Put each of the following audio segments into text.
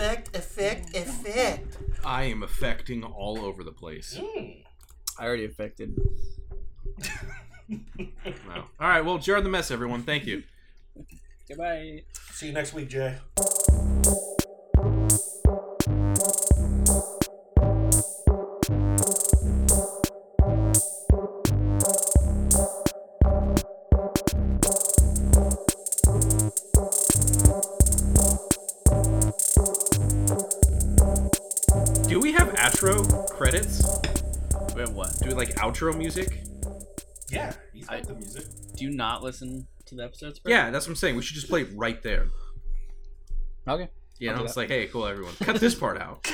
effect, effect, effect. I am affecting all over the place. Mm. I already affected. Wow. All right. Well, jar the mess, everyone. Thank you. Goodbye. See you next week, Jay. Outro music? Yeah, he's got I- the music. Do you not listen to the episodes? bro? Yeah, that's what I'm saying. We should just play it right there. Okay. You I'll know, it's that. like, hey, cool, everyone, cut this part out.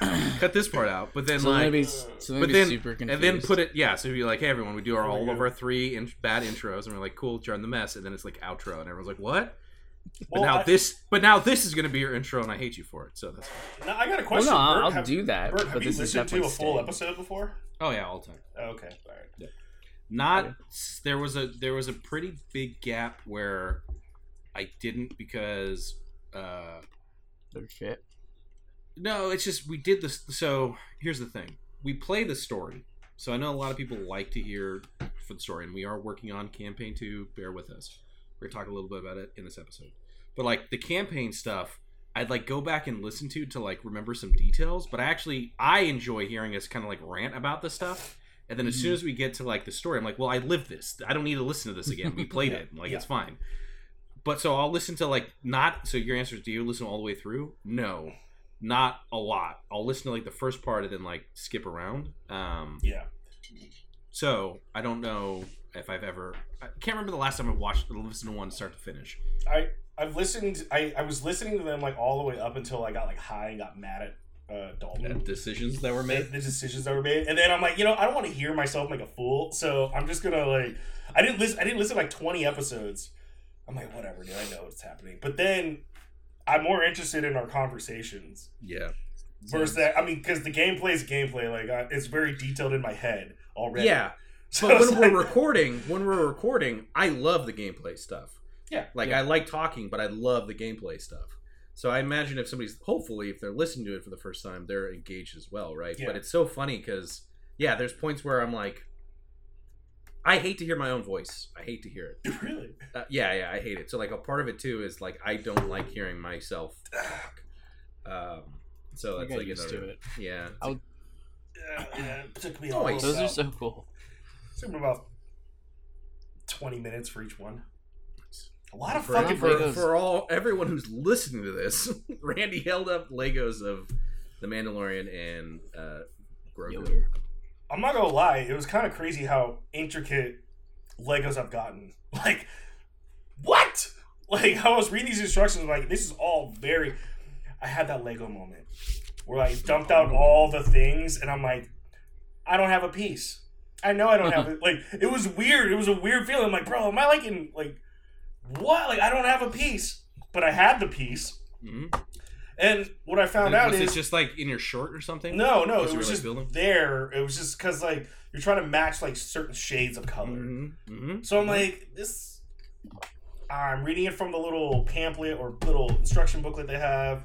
cut this part out. But then So like, maybe, so but then and then put it, yeah. So you'd be like, hey, everyone, we do our we all of our three in, bad intros, and we're like, cool, jar the mess, and then it's like outro, and everyone's like, what? But Well, now I- this, but now this is gonna be your intro, and I hate you for it. So that's fine. Now, I got a Well, question. no, Bert, I'll have, do that. Bert, but have you this is listened to a full staying. episode before? oh yeah, all the time. Okay, all right. Not there was a there was a pretty big gap where I didn't because uh Oh, shit. no, it's just we did this. So here's the thing: we play the story. So I know a lot of people like to hear for the story, and we are working on campaign two. Bear with us. We're gonna talk a little bit about it in this episode. But like the campaign stuff, I'd like go back and listen to to like remember some details. But I actually I enjoy hearing us kind of like rant about the stuff. And then as soon as we get to like the story, I'm like, well, I lived this. I don't need to listen to this again. We played Yeah, it. Like yeah. it's fine. But so I'll listen to like not. So your answer is, do you listen all the way through? No, not a lot. I'll listen to like the first part and then like skip around. Um, Yeah. so I don't know if I've ever. I can't remember the last time I watched listened to one start to finish. I I've listened. I I was listening to them like all the way up until I got like high and got mad at uh, Dalton. decisions that were the, the decisions that were made, and then I'm like, you know, I don't want to hear myself like a fool, so I'm just gonna like, I didn't listen. I didn't listen to like 20 episodes. I'm like, whatever, dude. I know what's happening. But then I'm more interested in our conversations Yeah. versus that. I mean, because the gameplay is gameplay. Like, I, it's very detailed in my head already. Yeah. So But when we're recording, when we're recording, I love the gameplay stuff. Yeah. Like Yeah. I like talking, but I love the gameplay stuff. So I imagine if somebody's hopefully if they're listening to it for the first time, they're engaged as well, right? Yeah. But it's so funny because yeah, there's points where I'm like, I hate to hear my own voice. I hate to hear it. really. Uh, yeah, yeah, I hate it. So like a part of it too is like I don't like hearing myself talk. Um, so that's like used another, to it. Yeah, I would- Yeah, yeah, it took me Oh, all Those about, are so cool. took me about 20 minutes for each one. A lot of for, fucking for, Legos. for all everyone who's listening to this, Randy held up Legos of the Mandalorian and uh, Grogu. Yoder. I'm not gonna lie, it was kind of crazy how intricate Legos I've gotten. Like, what? Like, I was reading these instructions, like, this is all very. I had that Lego moment where I dumped out all the things, and I'm like, I don't have a piece. I know I don't have it. Like, it was weird. It was a weird feeling. I'm like, bro, am I like in like what? Like, I don't have a piece, but I had the piece. Mhm. And what I found out was is it just like in your short or something? no, no, it was like, just building? there. It was just because like you're trying to match like certain shades of color. Mm-hmm. Mm-hmm. So I'm like, this. I'm reading it from the little pamphlet or little instruction booklet they have.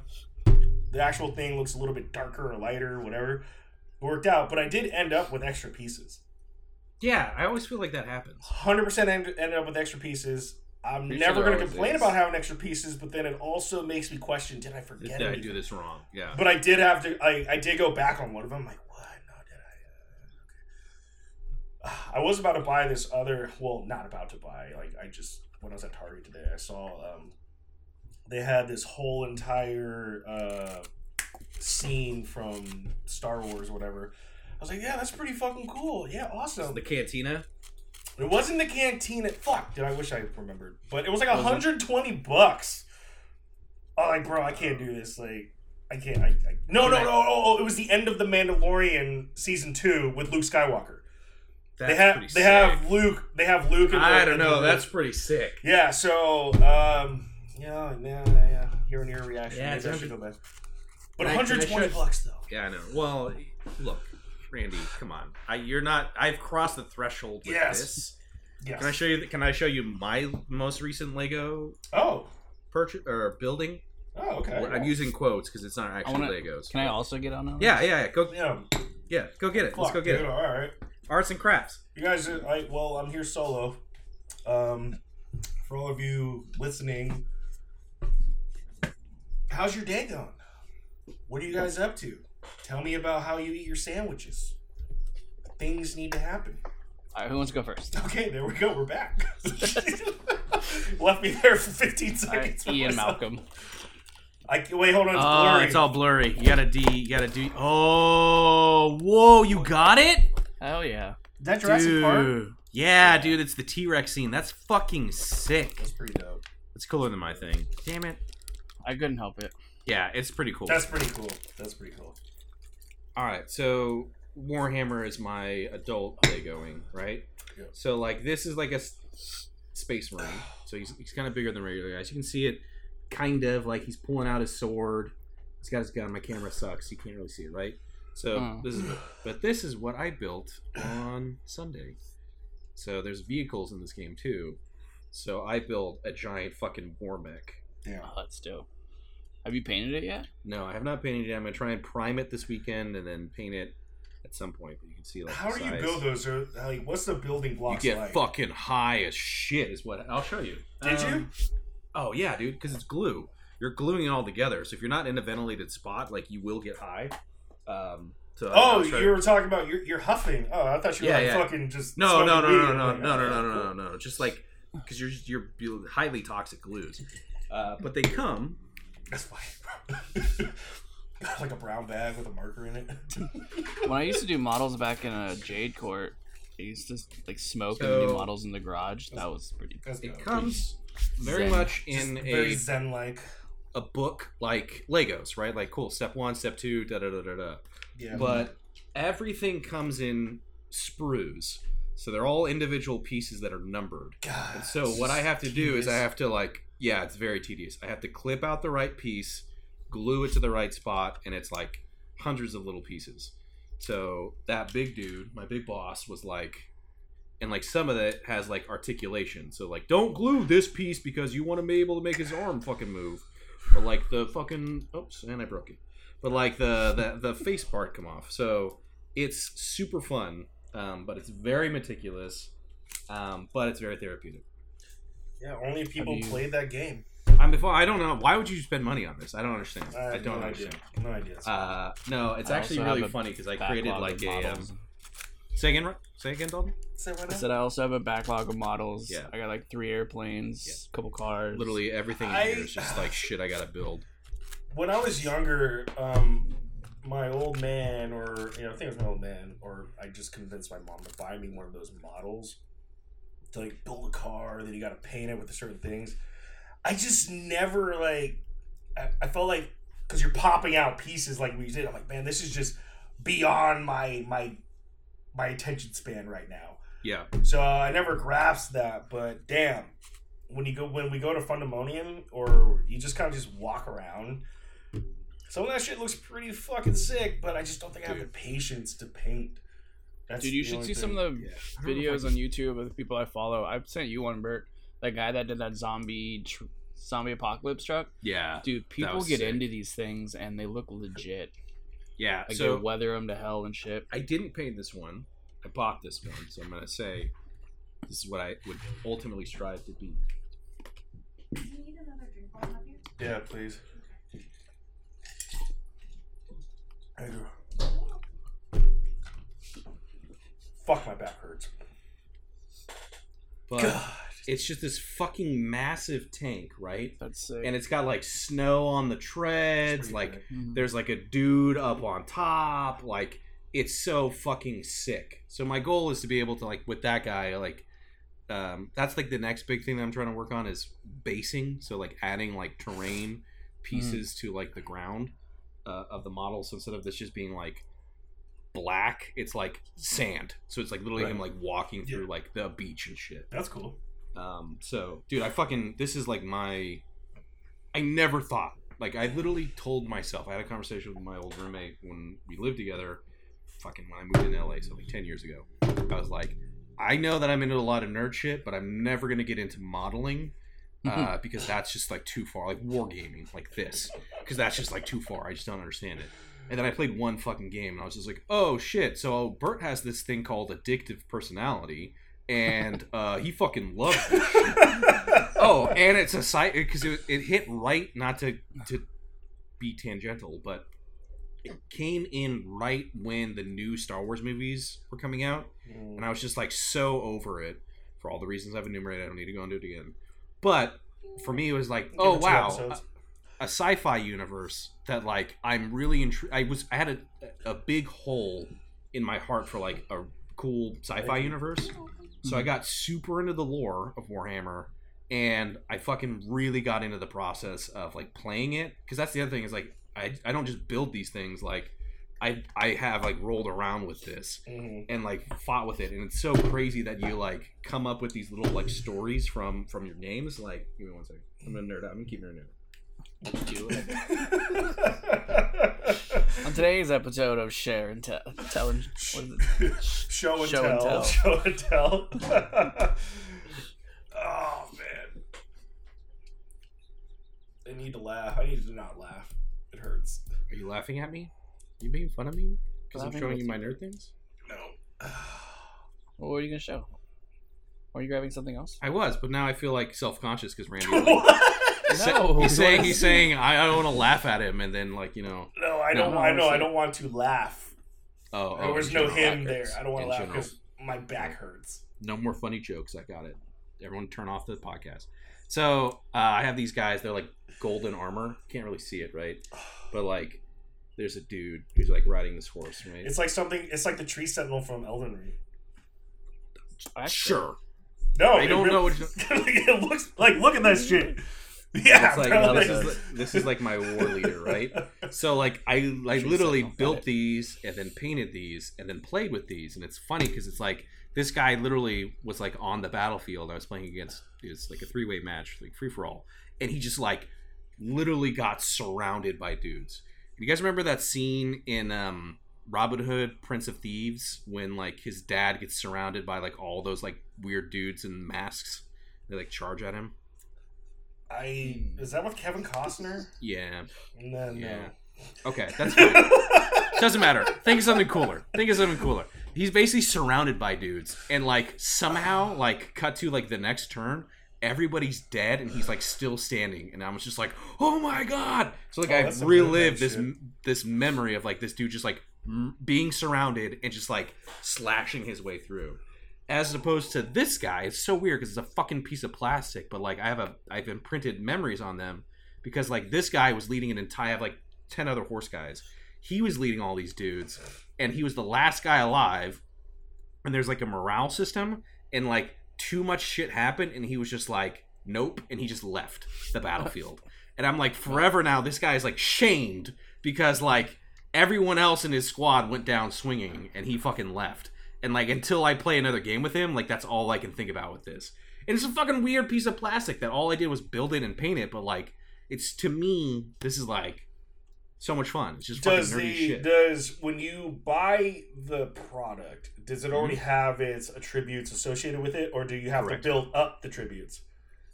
The actual thing looks a little bit darker or lighter, or whatever. It worked out, but I did end up with extra pieces. Yeah, I always feel like that happens. 100% ended up with extra pieces. I'm Pretty never sure going to complain is. about having extra pieces, but then it also makes me question: Did I forget? Did? I do this wrong? Yeah. But I did have to. I, I did go back on one of them. I'm like, what? No, did I? Okay. I was about to buy this other. Well, not about to buy. Like I just when I was at Target today, I saw um, they had this whole entire uh, scene from Star Wars, or whatever. I was like, yeah, that's pretty fucking cool. Yeah, awesome. the cantina. It wasn't the cantina. Fuck, did I wish I remembered? But it was like Was it? 120 bucks. Oh, like, bro, I can't do this. Like, I can't. I, I no, no, I- no. Oh, oh, it was the end of the Mandalorian season two with Luke Skywalker. That's they have pretty they sick. have Luke. They have Luke. And I don't know. That's pretty sick. yeah. So, um, yeah, yeah, yeah. Here and here reaction. Yeah, I should go back. But Can I- can I 120 bucks though. Yeah, I know. Well, look, Randy, come on. I, you're not. I've crossed the threshold with Yes. this. Yes. Can I show you? Can I show you my most recent Lego oh, purchase or building? Oh, okay. I'm using quotes because it's not actually wanna- Legos. Can I also get on? Yeah, yeah, yeah. Go, Yeah. yeah, go get it. Let's go get dude, it. All right. Arts and crafts. You guys are like, well, I'm here solo. Um, for all of you listening, how's your day going? What are you guys up to? Tell me about how you eat your sandwiches. Things need to happen. All right, who wants to go first? Okay, there we go. We're back. Left me there for 15 seconds. right, for Ian. Malcolm. I, wait, hold on. It's Oh, blurry. it's all blurry. You got a D. You got a D. Oh, whoa! You got it, Hell yeah. Is that Jurassic Park? dude. Yeah, dude. It's the T Rex scene. That's fucking sick. That's pretty dope. It's cooler than my thing. Damn it. I couldn't help it. Yeah, it's pretty cool. That's pretty cool. That's pretty cool. All right, so Warhammer is my adult Legoing, right? Yeah. So like this is like a s- space marine. So he's, he's kind of bigger than regular guys. You can see it kind of like he's pulling out his sword. He's got his gun. My camera sucks. You can't really see it, right? So Oh. this is but this is what I built on Sunday. So there's vehicles in this game too. So I built a giant fucking war mech. Yeah. Oh, that's dope. Have you painted it yet? No, I have not painted it. yet. I'm gonna try and prime it this weekend and then paint it at some point. But you can see like How the do you build those? Or, like, what's the building You blocks get like? fucking high as shit. Is what I'll show you. Did you? Um, Oh yeah, dude. Because it's glue. You're gluing it all together. So if you're not in a ventilated spot, like you will get high. Um. So Oh, I'll you to- were talking about you're, you're huffing. Oh, I thought you were Yeah, like yeah. fucking just. No, no, no, smoking no, weed. no, Like, no, no, oh, no, no, no, no. Just like because you're you're you're highly toxic glues. Uh, but they come. That's fine. Got like a brown bag with a marker in it. When I used to do models back in a Jade Court, I used to like smoke and do models in the garage. That was pretty. It comes very Zen. much Just in very a zen like. a book like Legos, right? Like cool, step one, step two, da da da da da. Yeah. but everything comes in sprues so they're all individual pieces that are numbered God. and so what i have to do is i have to like yeah it's very tedious. I have to clip out the right piece glue it to the right spot and it's like hundreds of little pieces. So that big dude my big boss was like and like some of it has like articulation. So like don't glue this piece because you want to be able to make his arm fucking move. Or like the fucking oops and i broke it. But like the the, the face part come off. So it's super fun um, but it's very meticulous um, but it's very therapeutic Yeah, only people you- played that game. i'm before i don't know why would you spend money on this i don't understand I, i, don't no understand idea. No idea. uh, no it's I actually really funny because i created like of a um, say again say again dalton Say what I said I also have a backlog of models. Yeah. I got like three airplanes, Yeah. couple cars. literally everything in I- here is just like shit i gotta build when I was younger, um, my old man, or you know, I think it was my old man, or I just convinced my mom to buy me one of those models to like build a car. Then you got to paint it with certain things. I just never like. I, I felt like because you're popping out pieces like we did. I'm like, man, this is just beyond my my my attention span right now. yeah So uh, I never grasped that, but damn, when you go when we go to Fundemonium or you just kind of just walk around, some of that shit looks pretty fucking sick. But I just don't think I have the patience to paint. That's Dude, you should only see some of the Yeah. I don't know if I videos can- on YouTube of the people I follow. I've sent you one, Bert. That guy that did that zombie tr- zombie apocalypse truck. yeah Dude, people get sick. into these things and they look legit. yeah Like so they weather them to hell and shit. I didn't paint this one. I bought this one, so I'm gonna say this is what I would ultimately strive to be. Do you need another drink while I'm here? Yeah, please. I do. Fuck, my back hurts. But God. it's just this fucking massive tank, right? That's sick. And it's got like snow on the treads, like big. Mhm. there's like a dude up on top, like it's so fucking sick. So my goal is to be able to like with that guy, like um, that's like the next big thing that I'm trying to work on is basing. So like adding like terrain pieces to like the ground uh, of the model. So instead of this just being like black, it's like sand. So it's like literally him Right. like walking through Yeah. like the beach and shit. That's cool. Um, so, dude, I fucking this is like my. I never thought like I literally told myself. I had a conversation with my old roommate when we lived together. Fucking when I moved in LA, so like ten years ago. I was like, I know that I'm into a lot of nerd shit, but I'm never gonna get into modeling uh, because that's just like too far, like wargaming, like this, because that's just like too far. I just don't understand it. And then I played one fucking game, and I was just like, oh shit. So Bert has this thing called addictive personality, and uh, he fucking loves this shit. Oh, and it's a site because it, it hit right, not to to be tangential, but it came in right when the new Star Wars movies were coming out, Mm. and I was just like so over it for all the reasons I've enumerated. I don't need to go into it again. But for me, it was like, oh wow, episodes. A sci-fi universe that like I'm really intrigued. I was I had a a big hole in my heart for like a cool sci-fi universe. So I got super into the lore of Warhammer and I fucking really got into the process of like playing it because that's the other thing is like I I don't just build these things like I I have like rolled around with this Mhm. and like fought with it and it's so crazy that you like come up with these little like stories from from your games like give me one second I'm gonna nerd out I'm gonna keep nerding out Do it. On today's episode of Share and Tell, tell and, what is it? Show and Show and tell. tell. Show and tell. oh man. I need to laugh. I need to not laugh. It hurts. Are you laughing at me? you making fun of me? Because I'm showing you my nerd things? No. What were you gonna show? Are you grabbing something else? I was, but now I feel like self conscious because Randy. was like- what? Sa- No. he's saying he's saying I, I don't want to laugh at him, and then like you know, No, I don't. no, I know. I don't want to laugh. oh, there oh, was no him there. I don't want to laugh because my back hurts. no more funny jokes. I got it. Everyone, turn off the podcast. So uh, I have these guys. They're like golden armor. Can't really see it, right? But like, there's a dude who's like riding this horse, right? It's like something. It's like the tree sentinel from Elden Ring. Actually, sure. No, I don't really- know what- it looks like. Look at that shit. Yeah, It's like, this, is, this is like my war leader, right? So like I I Tree literally built it. these and then painted these and then played with these and it's funny because it's like this guy literally was like on the battlefield. I was playing against it was like a three way match, like free for all, and he just like literally got surrounded by dudes. You guys remember that scene in um, Robin Hood, Prince of Thieves, when like his dad gets surrounded by like all those like weird dudes in masks? They like charge at him. I is that with Kevin Costner? Yeah. No, no. Yeah. Uh, okay, that's fine. Doesn't matter. Think of something cooler. Think of something cooler. He's basically surrounded by dudes, and like somehow, like cut to like the next turn, everybody's dead, and he's like still standing, and I was just like, oh my god! So like Oh, I relived this shit. this memory of like this dude just like m- being surrounded and just like slashing his way through. As opposed to this guy, it's so weird because it's a fucking piece of plastic, but like I have a I've imprinted memories on them because like this guy was leading an entire like 10 other horse guys. He was leading all these dudes and he was the last guy alive and there's like a morale system and like too much shit happened and he was just like nope and he just left the battlefield. And i'm like forever now this guy is like shamed because like everyone else in his squad went down swinging and he fucking left and like until i play another game with him like that's all i can think about with this and it's a fucking weird piece of plastic that all i did was build it and paint it but like it's to me this is like so much fun it's just Does fucking nerdy the shit does when you buy the product, does it already Mm-hmm. have its attributes associated with it, or do you have Correct. to build up the tributes?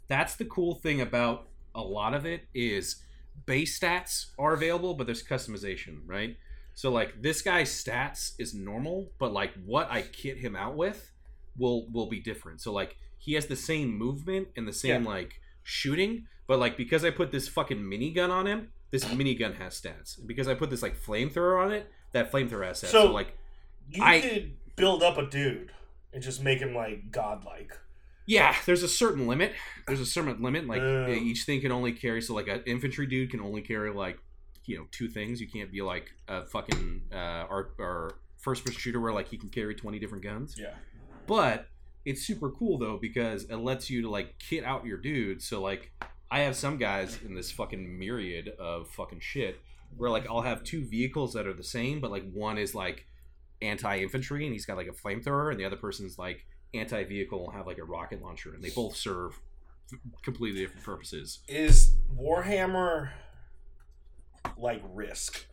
that's the cool thing about a lot of it is base stats are available but there's customization right so like this guy's stats is normal but like what i kit him out with will will be different so like he has the same movement and the same Yeah. like shooting but like because i put this fucking minigun on him this minigun has stats And because i put this like flamethrower on it that flamethrower has stats so, So- like You I- could build up a dude and just make him like godlike. Yeah, there's a certain limit. There's a certain limit. Like Oh. each thing can only carry. So like an infantry dude can only carry like you know two things. You can't be like a fucking uh, our first person shooter where like he can carry twenty different guns. Yeah. But it's super cool though because it lets you to like kit out your dudes. So like I have some guys in this fucking myriad of fucking shit where like I'll have two vehicles that are the same, but like one is like anti-infantry and he's got like a flamethrower, and the other person's like anti-vehicle and have like a rocket launcher, and they both serve completely different purposes. Is Warhammer like Risk?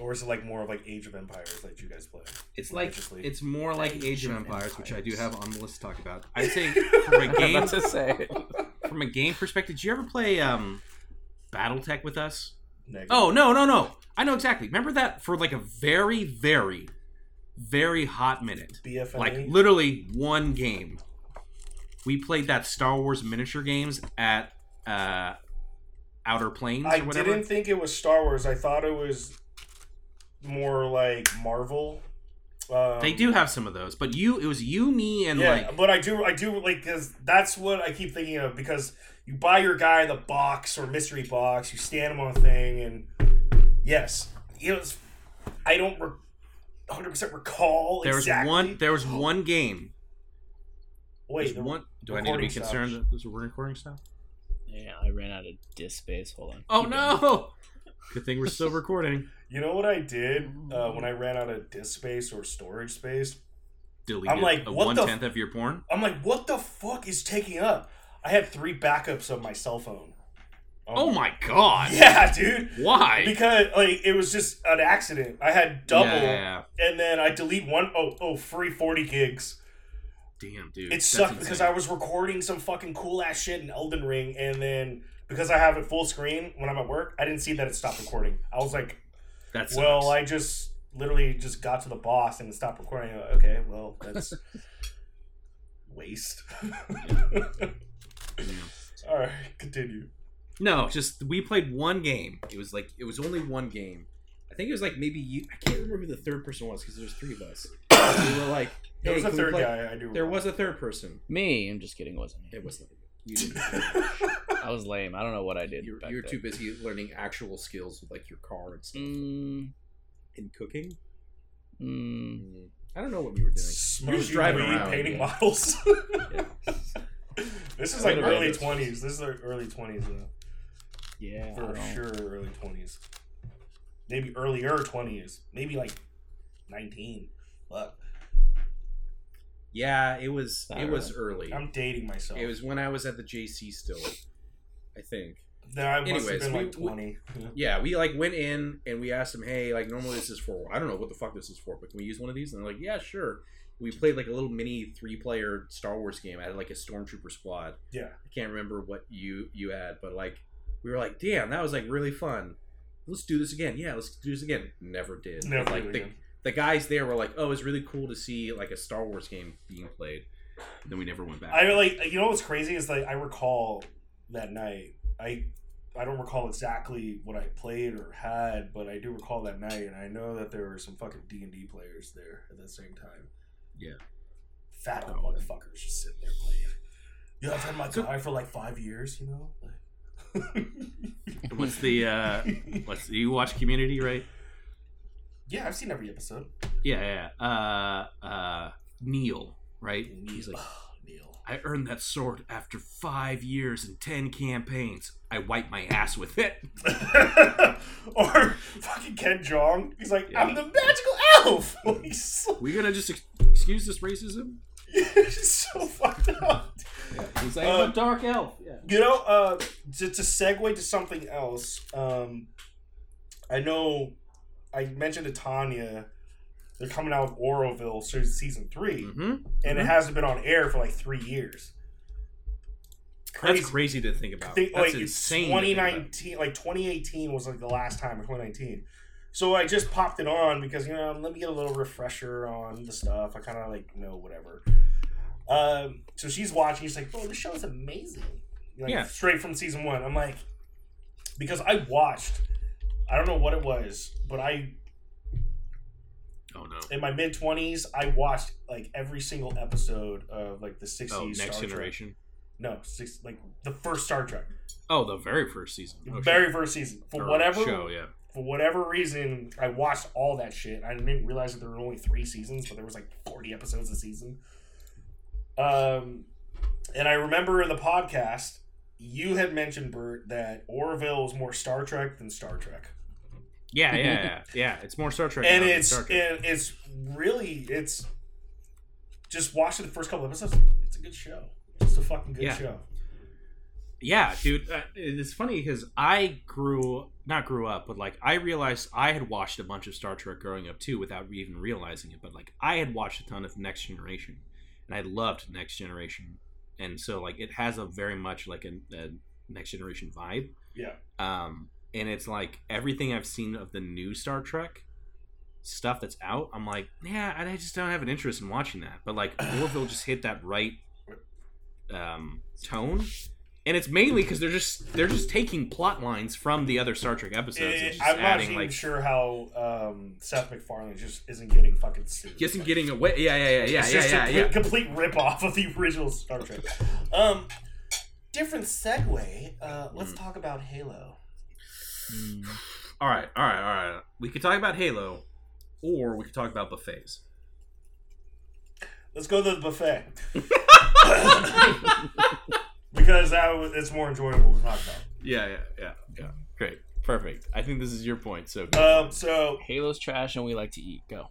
Or is it like more of like Age of Empires that you guys play? It's like religiously? it's more like Age Age of of Empires, which I do have on the list to talk about. I'd say from a I'm game to say. from a game perspective, did you ever play um BattleTech with us? Negative. Oh no, no, no. I know exactly. Remember that for like a very, very, very hot minute. BFNE. Like literally one game. We played that Star Wars miniature games at uh Outer Plains I or whatever. didn't think it was Star Wars. I thought it was more like Marvel. Um, They do have some of those, but you it was you, me, and yeah, like but I do, I do like because that's what I keep thinking of because you buy your guy the box or mystery box, you stand him on a thing, and yes, it was. I don't one hundred percent recall. there was exactly. one there was one game. Wait, one do I need to be concerned that there's a recording stuff? Yeah, I ran out of disk space. Hold on. Oh Keep no! Good thing we're still recording. You know what I did uh, when I ran out of disk space or storage space? Deleted I'm like, a what one the tenth of your porn. I'm like, what the fuck is taking up? I had three backups of my cell phone. Um, Oh my god! Yeah, dude. Why? Because like it was just an accident. I had double, Yeah, yeah, yeah. and then I delete one. Oh, oh, free forty gigs. Damn, dude. It that's sucked because. I was recording some fucking cool ass shit in Elden Ring, and then because I have it full screen when I'm at work, I didn't see that it stopped recording. I was like, That sucks. well, I just literally just got to the boss and stopped recording. Like, okay, well, that's waste. All right, continue. No, just we played one game. It was like it was only one game. I think it was like maybe you. I can't remember who the third person was because there's three of us. we were like, There hey, was a third guy. I do. There was a third person. Me, I'm just kidding. Wasn't me. It was you. Didn't. I was lame. I don't know what I did. You, back you were then. too busy learning actual skills with like your car and stuff Mm, and cooking. mm, I don't know what we were doing. Smoking driving weed, around, painting yeah. models. Yeah. this is like early twenties. This is like early twenties though. yeah. For sure, early twenties. Maybe earlier twenties. Maybe like nineteen. But Yeah, it was. Not It was early. I'm dating myself. It was when I was at the JC still. I think. Then I must Anyways, have been we- like we- twenty. Yeah, we like went in and we asked them, hey, like normally this is for I don't know what the fuck this is for, but can we use one of these? And they're like, yeah, sure. We played like a little mini three player Star Wars game. I had like a stormtrooper squad. Yeah. I can't remember what you you had, but like we were like, damn, that was like really fun. Let's do this again. Yeah, let's do this again. Never did. Never like did the, again. The guys there were like, oh, it's really cool to see like a Star Wars game being played. then we never went back. I like you know what's crazy is like I recall that night. I I don't recall exactly what I played or had, but I do recall that night, and I know that there were some fucking D and D players there at the same time. Yeah. Fat old Oh. motherfuckers just sitting there playing. Yeah, I've had my guy for like five years, you know. What's the uh what's you watch Community, right? Yeah, I've seen every episode. Yeah, yeah. Uh uh Neil, right? He's like Ugh, Neil. I earned that sword after five years and ten campaigns. I wipe my ass with it. or fucking Ken Jeong. He's like, Yeah. I'm the magical elf. He's so, We gonna just ex- excuse this racism? he's so fucked up. He's like, Uh, I'm a dark elf. Yeah. You know, uh, to, to segue to something else, um, I know I mentioned to Tanya they're coming out with Orville season 3 Mm-hmm. and Mhm. it hasn't been on air for like three years. That's crazy to think about. think, That's like insane. to think about. 2019 like 2018 was like the last time or 2019 so i just popped it on because you know let me get a little refresher on the stuff i kind of like know whatever um so she's watching she's like bro this show is amazing like, Yeah. straight from season one i'm like because i watched i don't know what it was but i Oh no. in my mid 20s i watched like every single episode of like the 60s Oh, next Star Trek. generation. no six like the first star trek Oh, the very first season. the Oh, very shit. first season for Or whatever show, yeah. for whatever reason, I watched all that shit. I didn't realize that there were only three seasons, but there was like forty episodes a season. Um, and I remember in the podcast you had mentioned Bert that Orville was more Star Trek than Star Trek, Yeah, yeah, yeah, yeah. It's more Star Trek. and it's Trek. and it's really it's just watching the first couple episodes. It's a good show. It's a fucking good Yeah. show. Yeah, dude. Uh, it's funny because I grew not grew up, but like I realized I had watched a bunch of Star Trek growing up too, without even realizing it. But like I had watched a ton of Next Generation, and I loved Next Generation, and so like it has a very much like a, a Next Generation vibe. Yeah. Um, and it's like everything I've seen of the new Star Trek stuff that's out. I'm like, yeah, I just don't have an interest in watching that. But like Orville just hit that right um, tone. And it's mainly because they're just they're just taking plot lines from the other Star Trek episodes and Eh, I'm not adding even like sure how um, Seth MacFarlane just isn't getting fucking sued. just getting away. Yeah, yeah, yeah, yeah, it's yeah, just yeah, a yeah. complete rip off of the original Star Trek. Um, different segue. Uh, let's Mm. talk about Halo. All right, all right, all right. We could talk about Halo, or we could talk about buffets. Let's go to the buffet because that was, it's more enjoyable to talk about. Yeah, yeah, yeah, yeah. Great, perfect. I think this is your point. So Um, so Halo's trash and we like to eat. Go.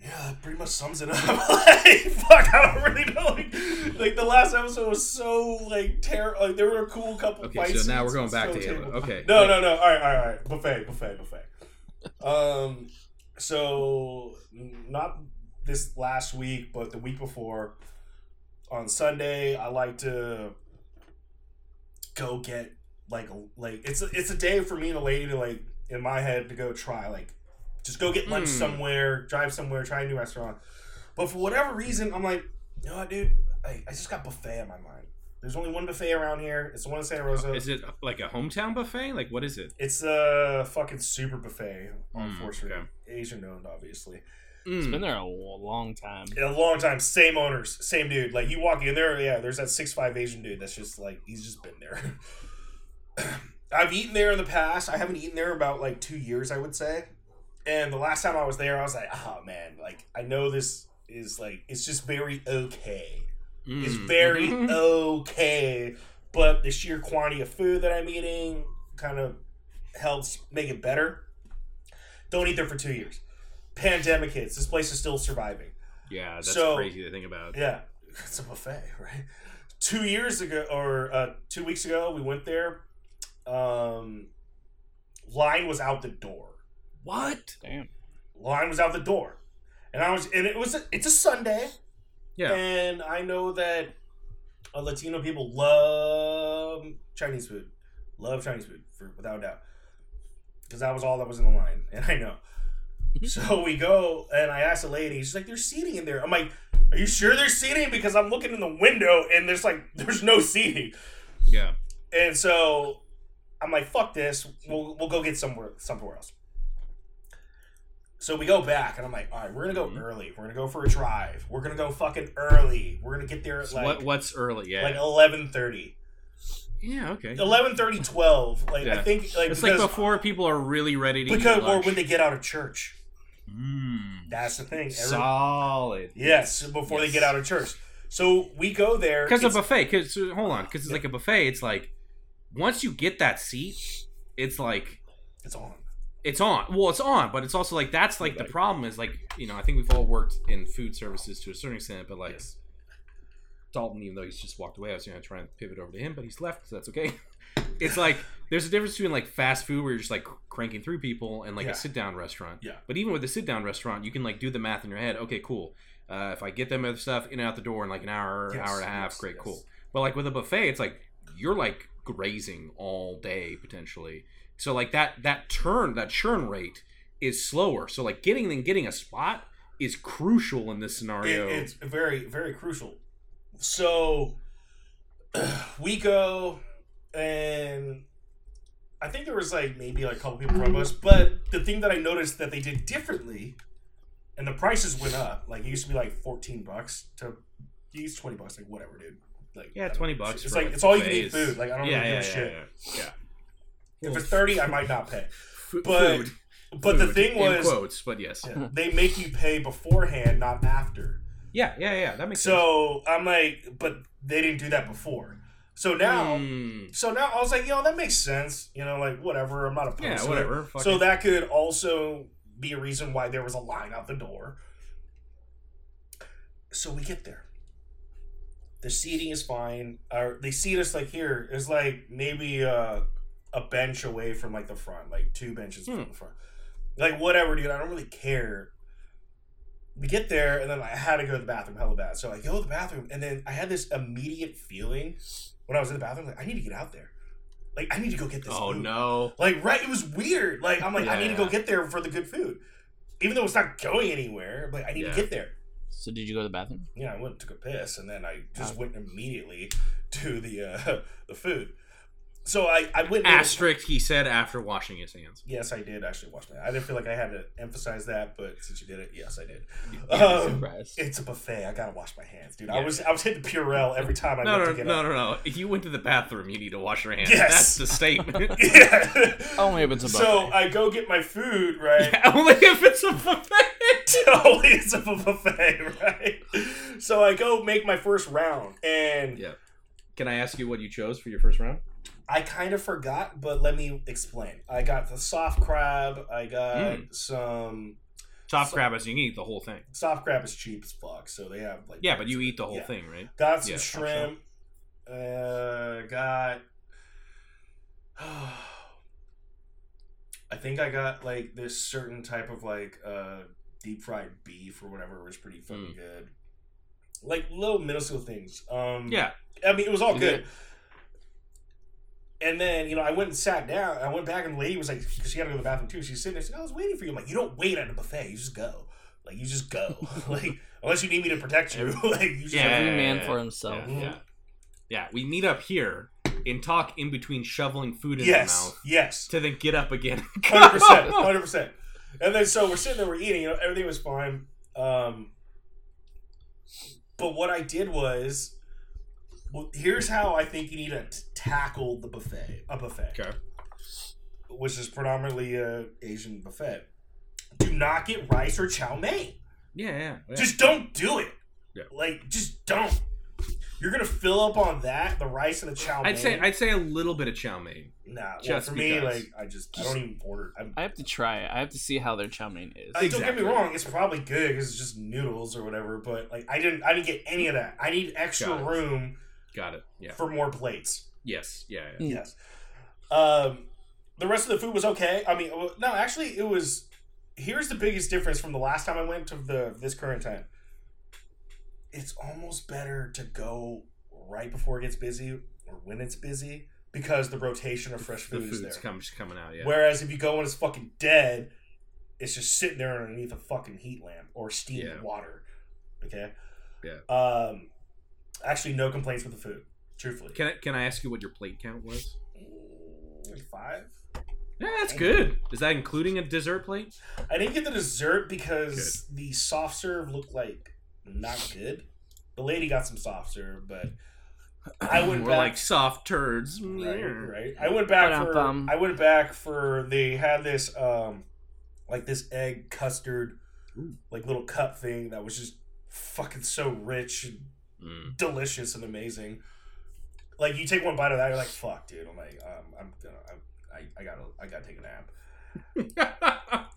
yeah, that pretty much sums it up. like, fuck, I don't really know. Like, like the last episode was so like terrible. Like there were a cool couple. okay, fight so now we're going back so to Halo. Okay. No, no, no. All right, all right, all right. Buffet, buffet, buffet. Um, so not this last week, but the week before, on Sunday, I like to go get like like it's a, it's a day for me and a lady to like in my head to go try like just go get lunch Hmm. somewhere, drive somewhere, try a new restaurant. But for whatever reason, I'm like, you know what, dude? I, I just got buffet in my mind. There's only one buffet around here. It's the one in Santa Rosa. Is it like a hometown buffet? Like what is it? It's a fucking super buffet on Mm, Fourth Street. okay. Asian owned, obviously. It's Mm. been there a long time. A long time, same owners, same dude. Like you walk in there, yeah, there's that six five Asian dude that's just like he's just been there. I've eaten there in the past. I haven't eaten there about like two years, I would say. And the last time I was there, I was like, oh man, like I know this is like it's just very okay. It's Mm. very Mhm. okay, but the sheer quantity of food that I'm eating kind of helps make it better. Don't eat there for two years. Pandemic hits. This place is still surviving. Yeah, that's So- crazy to think about. Yeah, it's a buffet, right? Two years ago, or uh, two weeks ago, we went there. Um, line was out the door. What? Damn. Line was out the door, and I was, and it was, a, it's a Sunday. Yeah. And I know that uh, Latino people love Chinese food. Love Chinese food, for, without a doubt. Because that was all that was in the line. And I know. so we go, and I asked the lady, she's like, there's seating in there. I'm like, are you sure there's seating? Because I'm looking in the window, and there's like, there's no seating. Yeah. And so I'm like, fuck this. We'll, we'll go get somewhere somewhere else. So we go back, and I'm like, all right, we're gonna go Mhm. early. We're gonna go for a drive. We're gonna go fucking early. We're gonna get there at So like what what's early? Yeah. like 11:30. yeah. Okay. 11:30, 12. Like I think like It's like before people are really ready to because or when they get out of church. Mm. That's the thing. Every- Solid. yes, before they get out of church. So we go there Because a buffet. Because hold on. Because it's Yeah. like a buffet. It's like once you get that seat, it's like it's on. it's on. Well, it's on, but it's also like that's like the problem is like you know I think we've all worked in food services to a certain extent, but like Yes. Dalton, even though he's just walked away, I was gonna try and pivot over to him, but he's left, so that's okay. It's like there's a difference between like fast food where you're just like cranking through people and like Yeah. a sit down restaurant. Yeah. But even with a sit down restaurant, you can like do the math in your head. Okay, cool. Uh, if I get them other stuff in and out the door in like an hour, Yes, hour and a half, yes, great, yes. cool. But like with a buffet, it's like you're like grazing all day potentially. So like that that turn that churn rate is slower. So like getting and getting a spot is crucial in this It, scenario. it's very very crucial. So we go and I think there was like maybe like a couple people from us, but the thing that I noticed that they did differently, and the prices went up. Like it used to be like fourteen bucks to use twenty bucks, like whatever, dude. Like yeah, twenty know. bucks. It's for like it's all you can eat food. Like I don't yeah, really yeah, give a yeah, shit. yeah, yeah. If it's thirty, I might not pay. But- food, But the food, thing in was, quotes, but yes, yeah, they make you pay beforehand, not after. yeah, yeah, yeah. That makes sense. So I'm like, but they didn't do that before. So now, Mm, so now I was like, you know, that makes sense. You know, like whatever. I'm not opposed. yeah, to it. whatever. fuck So it. that could also be a reason why there was a line out the door. So we get there. The seating is fine. Or they seat us like here. It's like maybe uh, a bench away from like the front, like two benches Hmm. from the front. Like whatever, dude. I don't really care. We get there, and then I had to go to the bathroom hella bad. So I go to the bathroom, and then I had this immediate feeling when I was in the bathroom, like I need to get out there. Like I need to go get this. Oh food. no. Like right, it was weird. Like I'm like I need to go get there for the good food, even though it's not going anywhere. But I need Yeah. to get there. So did you go to the bathroom? Yeah, I went and took a piss, and then I just Oh. went immediately to the uh, the food. So I I went. Asterisk, he said after washing his hands. Yes, I did actually wash my. Hands. I didn't feel like I had to emphasize that, but since you did it, yes, I did. Yeah, Um. It's a buffet. I gotta wash my hands, dude. I was I was hitting Purell every time I No, went no, to get no, up. no, no. If you went to the bathroom, you need to wash your hands. Yes. That's the statement. Yeah. Only if it's a buffet. So. I go get my food, right? Yeah, only if it's a buffet. totally it's a buffet, right? So I go make my first round, and Yeah. Can I ask you what you chose for your first round? I kind of forgot, but let me explain. I got the soft crab. I got Mm. some Soft So- crab is you can eat the whole thing. soft crab is cheap as fuck, so they have like Yeah, but you eat the whole Yeah. thing, right? Got some Yeah, shrimp. Uh, got. I think I got like this certain type of like uh deep fried beef or whatever was pretty fucking Mm. good. Like little minuscule things. Um Yeah. I mean it was all Is good. it- And then, you know, I went and sat down. I went back, and the lady was like, because she had to go to the bathroom too. She's sitting there. She's like, I was waiting for you. I'm like, you don't wait at a buffet. You just go. Like, you just go. like, unless you need me to protect you. like, you just Yeah. Every go. man yeah, for himself. Yeah, yeah. Yeah, we meet up here and talk in between shoveling food in Yes. the mouth Yes. to then get up again. Hundred percent, hundred percent. And then so we're sitting there, we're eating. You know, everything was fine. Um, but what I did was, well, here's how I think you need to t- tackle the buffet. A buffet, Okay. which is predominantly a Asian buffet. Do not get rice or chow mein. Yeah, yeah. yeah. Just don't do it. Yeah. Like, just don't. You're gonna fill up on that, the rice and the chow mein. I'd say I'd say a little bit of chow mein. nah. Well, just for me, because. like, I just I don't even order. I'm, I have to try it. I have to see how their chow mein is. Like, Don't Exactly. get me wrong; it's probably good because it's just noodles or whatever. But like, I didn't, I didn't get any of that. I need extra Got it. room Got it. Yeah. for more plates. Yes. Yeah. yeah. Mm. Yes. Um, the rest of the food was okay. I mean, no, actually, it was. Here's the biggest difference from the last time I went to the this current time. It's almost better to go right before it gets busy or when it's busy because the rotation of fresh The food is there. come, just coming out. Yeah. Whereas if you go when it's fucking dead, it's just sitting there underneath a fucking heat lamp or steamed Yeah. water. Okay. Yeah. Um, actually, no complaints with the food. Truthfully, Can I can I ask you what your plate count was? Five. Yeah, that's good. Is that including a dessert plate? I didn't get the dessert because the soft serve looked like not good. The lady got some soft serve, but I went We're back. like soft turds. right, right. I went back for. Ba-dum-bum. I went back for. They had this um, like this egg custard, Ooh. like little cup thing that was just fucking so rich and Mm. delicious and amazing. Like you take one bite of that, you're like, "Fuck, dude!" I'm like, um, I'm gonna, I'm, I, I gotta, I gotta take a nap.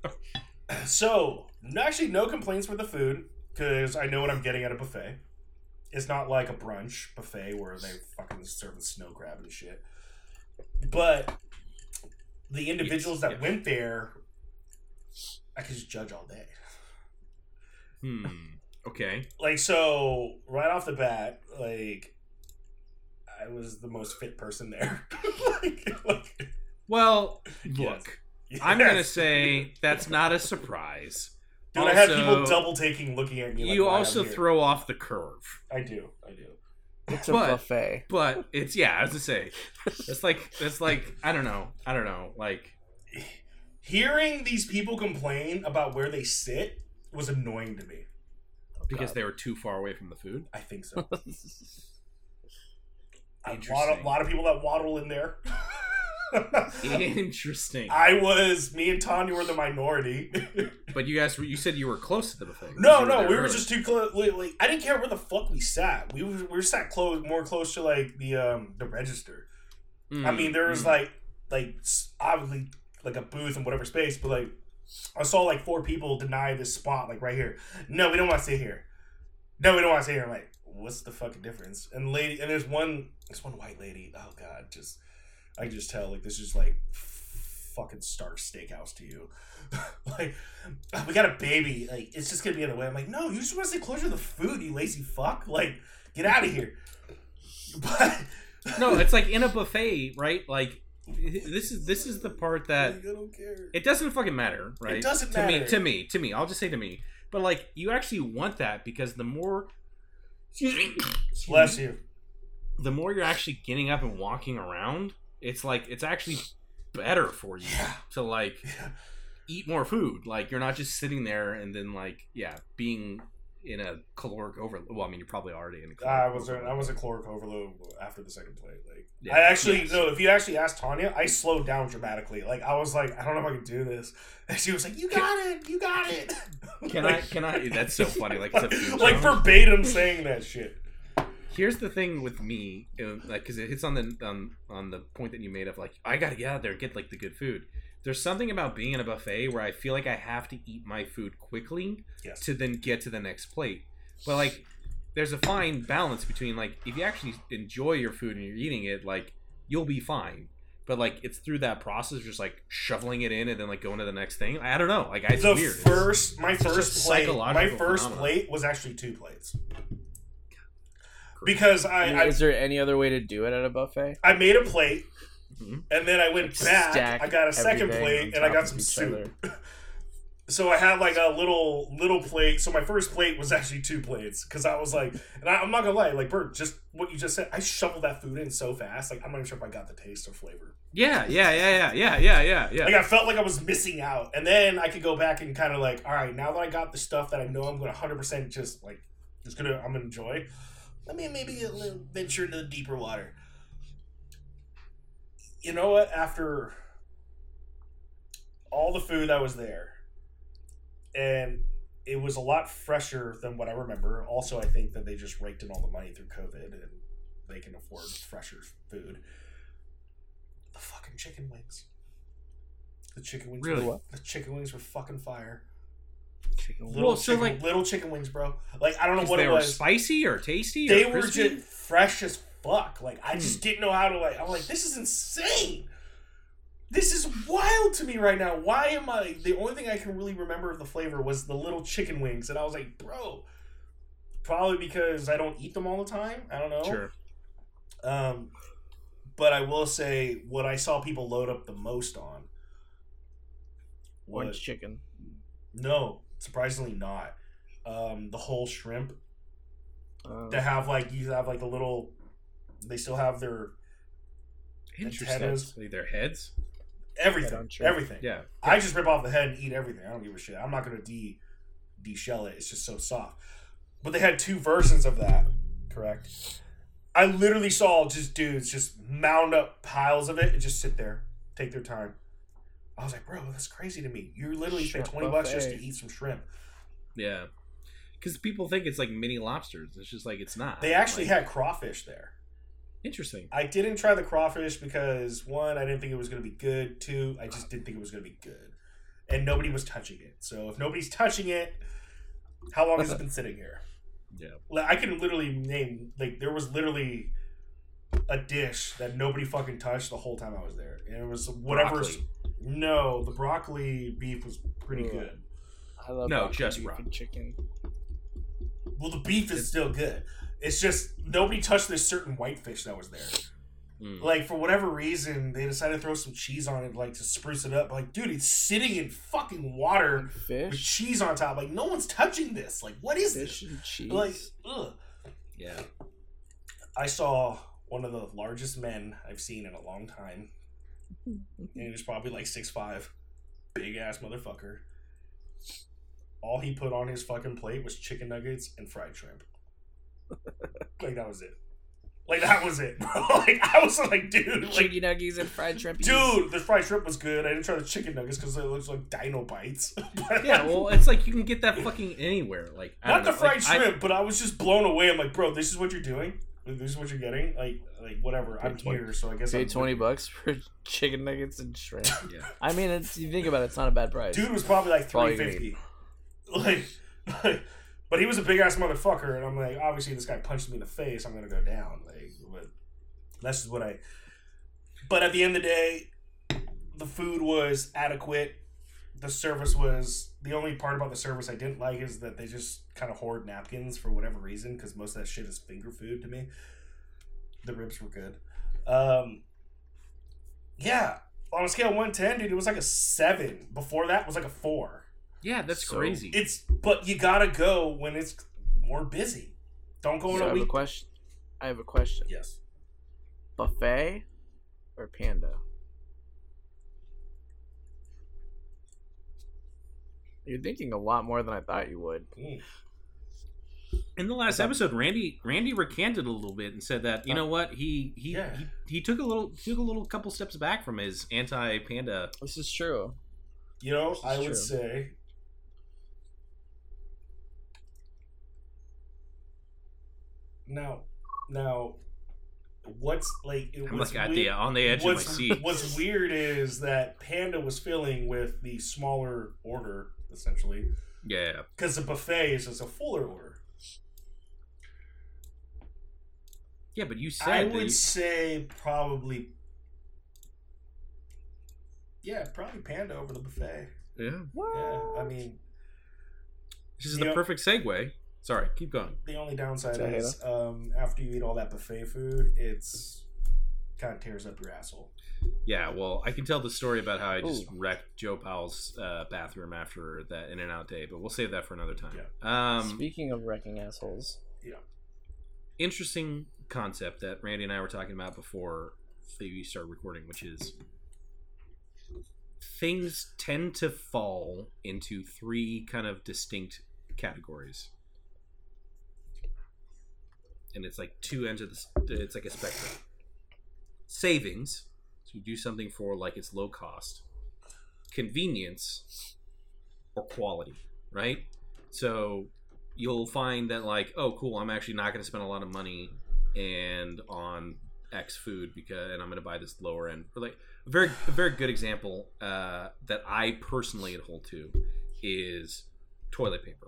So, actually, no complaints with the food because I know what I'm getting at a buffet. It's not like a brunch buffet where they fucking serve the snow crab and shit. But the individuals that yes. went there, I could just judge all day. hmm. Okay. Like, so right off the bat, like, I was the most fit person there. like, like, Well, Yes. look. I'm gonna say that's not a surprise. Dude, I had people double taking, looking at me. Like, you why also here. throw off the curve. I do. I do. It's a But- buffet. But it's yeah, as I say, it's like it's like I don't know, I don't know, like Hearing these people complain about where they sit was annoying to me. Because they were too far away from the food. I think so. a lot, of, Interesting. lot of people that waddle in there. Interesting. I was. Me and Tanya were the minority. But you guys, were, you said you were close to the buffet. no, no, there we were just too close. Like, I didn't care where the fuck we sat. We were, we were sat close, more close to like the um the register. I Mm, mean, there was mm. like like obviously like a booth in whatever space, but like I saw like four people deny this spot like right here. No, we don't want to sit here. No, we don't want to sit here. I'm like, what's the fucking difference? And lady, and there's one, there's one white lady. Oh god, just I can just tell like this is like fucking Stark Steakhouse to you. like we got a baby, like it's just gonna be in the way. I'm like, no, you just want to stay closer to the food, you lazy fuck. Like, get out of here. But No, it's like in a buffet, right? Like this is this is the part that I don't care. it doesn't fucking matter, right? It doesn't to me. To me, to me. I'll just say to me. But like, you actually want that because the more, excuse me, Bless you. the more you're actually getting up and walking around, it's like it's actually better for you Yeah. to like Yeah. eat more food. Like you're not just sitting there and then like yeah, being in a caloric overload. Well, I mean, you're probably already in a caloric I was overload. I was a caloric overload after the second plate. Like Yeah. I actually Yes. no. If you actually asked Tanya, I slowed down dramatically. Like I was like, I don't know if I can do this, and she was like, "You got it, you got it." Can I? Can I? That's so funny. Like like verbatim saying that shit. Here's the thing with me, like, because it hits on the on on the point that you made of like, I gotta get out there and get like the good food. There's something about being in a buffet where I feel like I have to eat my food quickly Yes. to then get to the next plate. But like, there's a fine balance between like, if you actually enjoy your food and you're eating it, like, you'll be fine. But like, it's through that process, just like shoveling it in and then like going to the next thing. I don't know. Like, it's the weird. It's- first, my it's first plate, my first phenomenon. plate was actually two plates because I, I Is there any other way to do it at a buffet? I made a plate. And then I went back. I got a second plate, and I got some soup. So I had like a little little plate. So my first plate was actually two plates because I was like, and I, I'm not gonna lie, like Bert, just what you just said, I shoveled that food in so fast. Like I'm not even sure if I got the taste or flavor. Yeah, yeah, yeah, yeah, yeah, yeah, yeah, yeah. Like I felt like I was missing out, and then I could go back and kind of like, all right, now that I got the stuff that I know I'm gonna 100 percent just like, just gonna I'm gonna enjoy. Let me maybe a little venture into the deeper water. You know what? After all the food that was there, and it was a lot fresher than what I remember. Also, I think that they just raked in all the money through COVID, and they can afford fresher food. The fucking chicken wings. The chicken wings. Really? Were, the chicken wings were fucking fire. Chicken wings. Little Well, so, chicken, like- little chicken wings, bro. Like I don't know what they it were was. spicy or tasty. they or were just fresh as fuck. Like I Hmm. just didn't know how to like. I'm like, this is insane. This is wild to me right now. Why am I? The only thing I can really remember of the flavor was the little chicken wings, and I was like, bro. Probably because I don't eat them all the time. I don't know. Sure. Um, but I will say what I saw people load up the most on Orange was chicken. no, surprisingly not. Um, the whole shrimp Uh, to have like you have like the little. They still have their Interesting. Antennas. Their heads. everything, on shrimp. everything. Yeah. I just rip off the head and eat everything. I don't give a shit. I'm not gonna de de-shell it. It's just so soft. But they had two versions of that, correct? I literally saw just dudes just mound up piles of it and just sit there, take their time. I was like, bro, that's crazy to me. You literally spent Shrimp twenty bucks just to eat some shrimp. Yeah. Because people think it's like mini lobsters. It's just like it's not. They actually Like, had crawfish there. Interesting. I didn't try the crawfish because one, I didn't think it was going to be good. Two, I just didn't think it was going to be good, and nobody was touching it. So if nobody's touching it, how long has it been sitting here? Yeah. Like, I can literally name like there was literally a dish that nobody fucking touched the whole time I was there, and it was whatever. Broccoli. No, the broccoli beef was pretty Ugh. good. I love No, just beef broccoli. and chicken. Well, the beef is still good. It's just nobody touched this certain whitefish that was there. Mm. Like for whatever reason, they decided to throw some cheese on it, like to spruce it up. Like, dude, it's sitting in fucking water with cheese on top. Like, no one's touching this. Like, what is fish this? and cheese. Like, ugh. Yeah. I saw one of the largest men I've seen in a long time, and he was probably like six five, big ass motherfucker. All he put on his fucking plate was chicken nuggets and fried shrimp. like that was it. Like that was it. bro. like I was like, dude, like chicken nuggets and fried shrimp. Dude, the fried shrimp was good. I didn't try the chicken nuggets because it looks like dino bites. Yeah. Well, it's like you can get that fucking anywhere. Like I not don't the know, fried like, I- shrimp, but I was just blown away. I'm like, bro, this is what you're doing. This is what you're getting. Like, like whatever. I'm Paid twenty- here, so I guess Pay I'm twenty bucks for chicken nuggets and shrimp. yeah. I mean, it's you think about it, it's not a bad price. Dude was probably like all three you can fifty. Like, like, But he was a big ass motherfucker, and I'm like, obviously, this guy punched me in the face. I'm gonna go down. Like, but that's just what I. But at the end of the day, the food was adequate. The service was the only part about the service I didn't like is that they just kind of hoard napkins for whatever reason because most of that shit is finger food to me. The ribs were good. Um, yeah, on a scale one ten, dude, it was like a seven. Before that was like a four. Yeah, that's So- crazy. It's but you gotta go when it's more busy. Don't go So in I a have a week. question. I have a question. Yes. Buffet or panda? You're thinking a lot more than I thought you would. Mm. In the last episode, Randy Randy recanted a little bit and said that you know what he he, Yeah. he he took a little took a little couple steps back from his anti panda. This is true. You know, This is I would say. Now, now, what's like? It I'm was like weird- on the edge of my what's, seat. what's weird is that Panda was filling with the smaller order essentially Yeah, because the buffet is just a fuller order. yeah, but you said I would you- say probably. Yeah, probably Panda over the buffet. yeah. Yeah, I mean, This is the know- perfect segue. Sorry, keep going. the only downside Say is um, after you eat all that buffet food, it's kind of tears up your asshole. Yeah, well, I can tell the story about how I just Ooh. wrecked Joe Powell's uh, bathroom after that In and Out day, but we'll save that for another time. Yeah. Um, Speaking of wrecking assholes, yeah, interesting concept that Randy and I were talking about before we started recording, which is things tend to fall into three kind of distinct categories. And it's like two ends of the, it's like a spectrum. Savings, so you do something for like it's low cost. Convenience or quality, right? So you'll find that like oh cool i'm actually not going to spend a lot of money and on x food because and i'm going to buy this lower end or like a very a very good example uh, that i personally hold to is toilet paper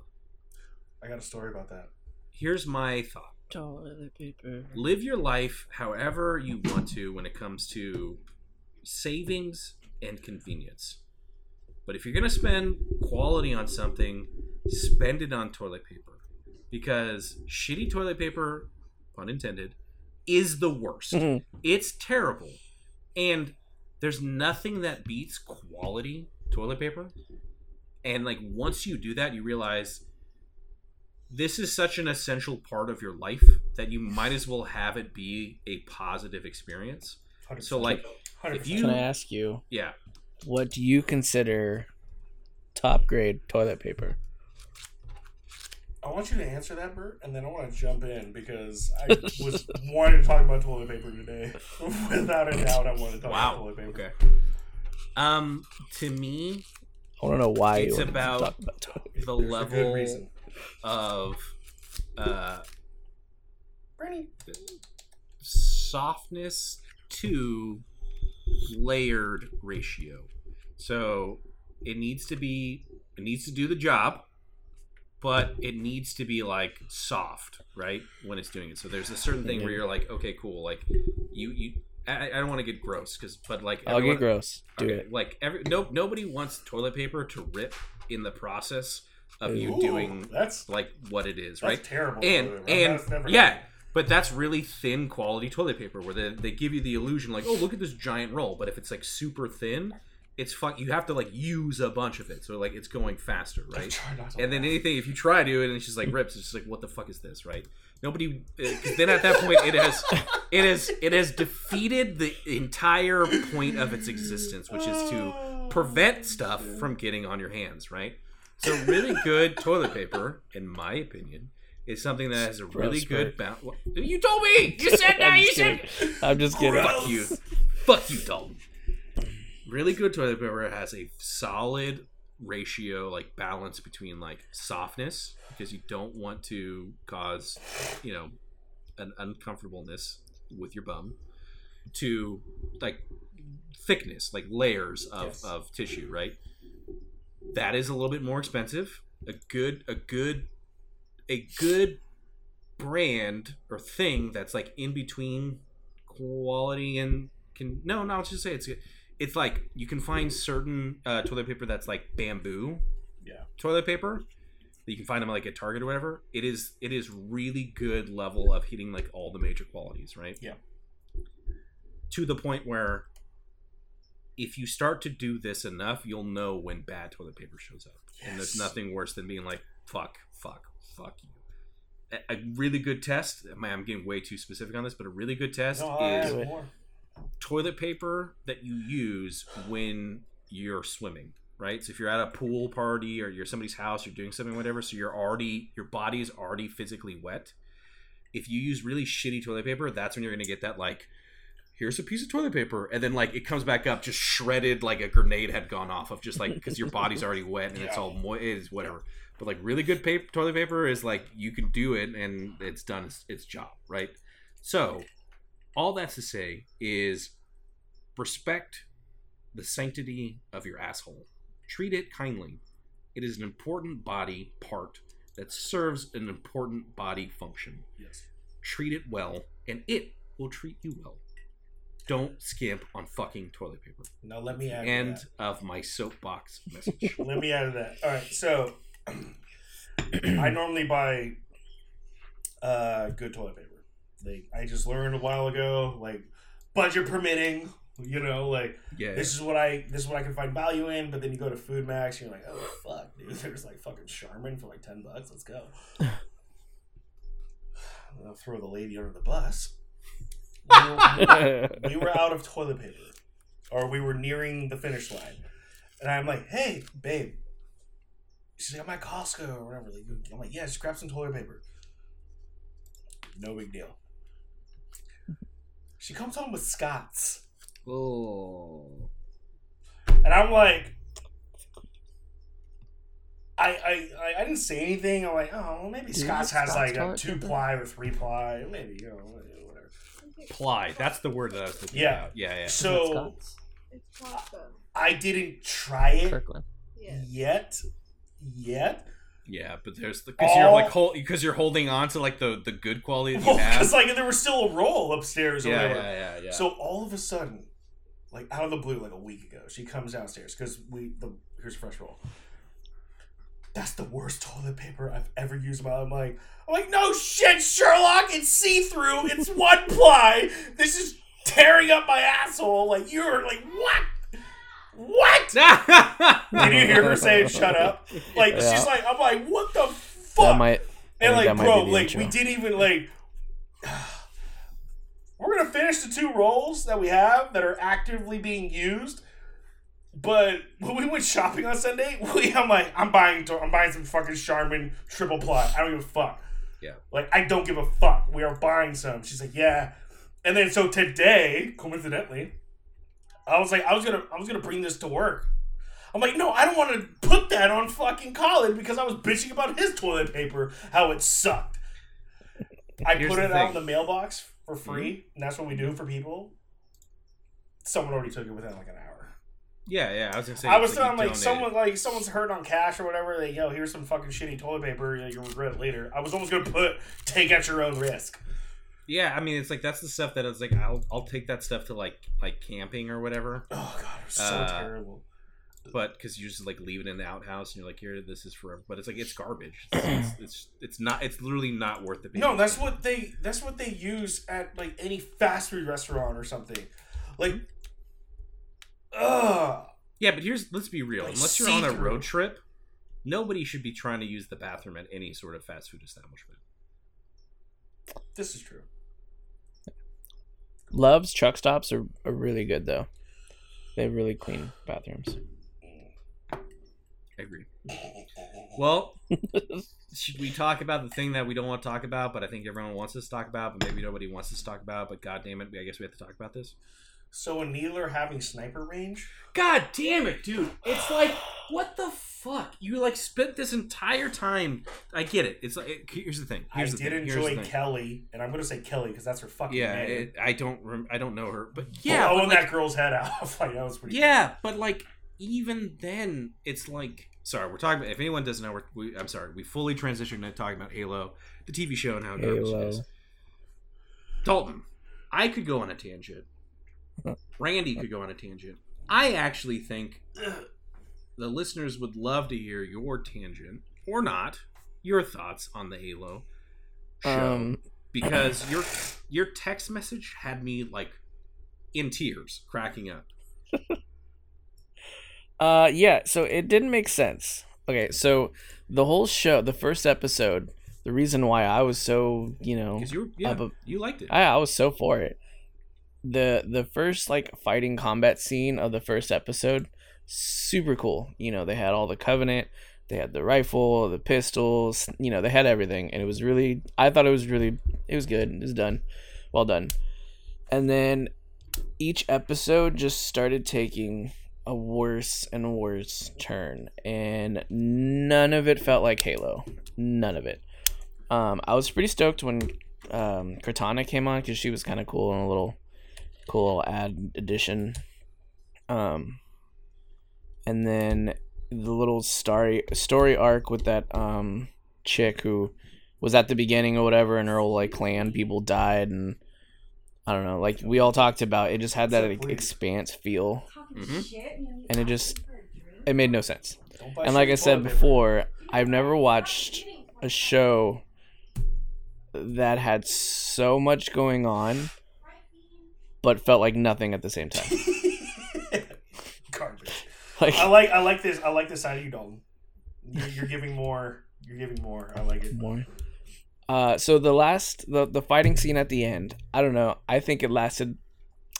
I got a story about that. here's my thought toilet paper. live your life however you want to when it comes to savings and convenience. But if you're going to spend quality on something, spend it on toilet paper. Because shitty toilet paper, pun intended, is the worst. Mhm. It's terrible. And there's nothing that beats quality toilet paper. And like once you do that, you realize this is such an essential part of your life that you might as well have it be a positive experience. 100%. So like 100%. if you- Can I ask you, yeah, what do you consider top grade toilet paper? I want you to answer that, Bert, and then I want to jump in because I was wanting to talk about toilet paper today. Without a doubt, I want to talk about toilet paper. Okay. Um to me I want to know why It's you wanted to about- talk about toilet paper. the There's a level good reason. Of uh Bernie. softness to layered ratio. So it needs to be it needs to do the job, but it needs to be like soft, right? When it's doing it. So there's a certain thing where you're like, okay, cool, like you you I, I don't want to get gross because but like I'll everyone- get gross. Do okay, it. like every no nobody wants toilet paper to rip in the process of you doing that's like what it is, that's right? terrible. and and yeah but that's really thin quality toilet paper where they, they give you the illusion like oh look at this giant roll but if it's like super thin it's fuck you have to like use a bunch of it so like it's going faster right try not to and then anything if you try to and it's just like rips it's just like what the fuck is this right nobody uh, because then at that point it has it has it has defeated the entire point of its existence which is to prevent stuff from getting on your hands, right? So really good toilet paper, in my opinion, is something that has a really good balance. You told me. You said that. You said. kidding. I'm just kidding. Fuck you. Fuck you, Dalton. Really good toilet paper has a solid ratio, like balance between like softness, because you don't want to cause, you know, an uncomfortableness with your bum, to like thickness, like layers of, Yes. of tissue, right? That is a little bit more expensive. A good a good a good brand or thing that's like in between quality and can no no I'll just say it's it's like you can find certain uh, toilet paper that's like bamboo Yeah. toilet paper that you can find them like at Target or whatever it is it is really good level of hitting like all the major qualities right Yeah. to the point where if you start to do this enough you'll know when bad toilet paper shows up. And there's nothing worse than being like fuck fuck fuck you. A, a really good test man, i'm getting way too specific on this but a really good test No, is add Do it. more. toilet paper that you use when you're swimming right? So if you're at a pool party or you're somebody's house you're doing something whatever so you're already your body is already physically wet. If you use really shitty toilet paper that's when you're going to get that like here's a piece of toilet paper and then like it comes back up just shredded like a grenade had gone off of just like because your body's already wet and it's all moist it is whatever. But like really good paper toilet paper is like you can do it and it's done its, its job right? So all that's to say is respect the sanctity of your asshole. Treat it kindly. It is an important body part that serves an important body function. Yes. treat it well and it will treat you well don't skimp on fucking toilet paper Now let me add. to end of my soapbox message Let me add to that. All right, so I normally buy uh, good toilet paper. Like I just learned a while ago, like budget permitting. You know, like yeah this is what I this is what I can find value in. But then you go to FoodMaxx, and you're like, oh fuck, dude, there's like fucking Charmin for like ten bucks. Let's go. I'll throw the lady under the bus. We were, we were out of toilet paper, or we were nearing the finish line, and I'm like, "Hey, babe." She's like, "I'm at Costco or whatever." Like, I'm like, "Yeah, just grab some toilet paper." No big deal. She comes home with Scott's, oh and I'm like, I I I, I didn't say anything. I'm like, "Oh, well, maybe Dude, Scott's has Scott's like a two ply or three ply, maybe you know whatever." Ply that's the word that i was looking Yeah. about yeah yeah So It's Costco. I didn't try it Kirkland. Yeah. yet, yet. yeah but there's the because you're All- like hold because you're holding on to like the the good quality that you oh, Well, have because like there was still a roll upstairs or yeah, whatever. yeah yeah yeah So all of a sudden, like out of the blue, like a week ago, she comes downstairs because we the here's a fresh roll. That's the worst toilet paper I've ever used in my life. I'm like, I'm like, no shit, Sherlock. It's see through. It's one ply. This is tearing up my asshole. Like you're like what? What? Did you hear her say shut up? Like Yeah. she's like, I'm like, what the fuck? That might. I And like, that might bro, be the like intro. we didn't even like. We're gonna finish the two rolls that we have that are actively being used. But when we went shopping on Sunday, we, I'm like, I'm buying, I'm buying some fucking Charmin triple ply. I don't give a fuck. Yeah. Like I don't give a fuck. We are buying some. She's like, yeah. And then so today, coincidentally, I was like, I was gonna, I was gonna bring this to work. I'm like, no, I don't want to put that on fucking Colin because I was bitching about his toilet paper, how it sucked. I Here's put it out in the mailbox for free, hmm? and that's what we do for people. Someone already took it within like an hour. Yeah yeah i was gonna say I was you like someone like someone's hurt on cash or whatever. They go, here's some fucking shitty toilet paper. Like, you'll regret it later. I was almost gonna put take at your own risk. Yeah, I mean, it's like that's the stuff that it's like I'll I'll take that stuff to like like camping or whatever, Oh god, it was so Uh, terrible. but because you just like leave it in the outhouse and you're like, here, this is forever. But it's like it's garbage. It's it's, it's, it's not. It's literally not worth the. No, that's what they that's what they use at like any fast food restaurant or something. Like, ugh. Yeah, but here's let's be real. Like Unless you're on a see-through. road trip, nobody should be trying to use the bathroom at any sort of fast food establishment. This is true. Love's truck stops are, are really good though. They have really clean bathrooms. I agree. Well, should we talk about the thing that we don't want to talk about, but I think everyone wants us to talk about, but maybe nobody wants us to talk about? But god damn it, I guess we have to talk about this. So a needler having sniper range. God damn it, dude! It's like what the fuck? You like spent this entire time. I get it. It's like it- here's the thing. Here's I the did thing. Here's enjoy the thing. Kelly, and I'm gonna say Kelly because that's her fucking Yeah, name. it, I don't. Rem- I don't know her, but yeah, yeah, blowing like, that girl's head off. like that was pretty. yeah, but like even then, it's like sorry, we're talking. About, if anyone doesn't know, we're, we, I'm sorry. We fully transitioned to talking about Halo, the TV show, and how garbage it Halo. Dalton, I could go on a tangent. Randy could go on a tangent. I actually think the listeners would love to hear your tangent or not, your thoughts on the Halo show Um, because your your text message had me like in tears, cracking up. Uh, yeah. So it didn't make sense. Okay, so the whole show, the first episode, the reason why I was so, you know, you, yeah, you liked it. I, I was so for it. The the first like fighting combat scene of the first episode, super cool. You know, they had all the covenant, they had the rifle, the pistols, you know, they had everything and it was really I thought it was really it was good. It was done. Well done. And then each episode just started taking a worse and worse turn and none of it felt like Halo. None of it. Um, I was pretty stoked when um, Cortana came on because she was kind of cool and a little cool ad addition. Um, and then the little story story arc with that um chick who was at the beginning or whatever, and her whole like clan people died, and I don't know, like we all talked about, it just had that like, expanse feel. Talking Mhm. and it just- It made no sense. And like I said before, I've never watched a show that had so much going on but felt like nothing at the same time. Garbage. Like I like I like this I like this side of you, Dalton. You're, you're giving more. You're giving more. I like it. more. Uh, so the last the the fighting scene at the end, I don't know. I think it lasted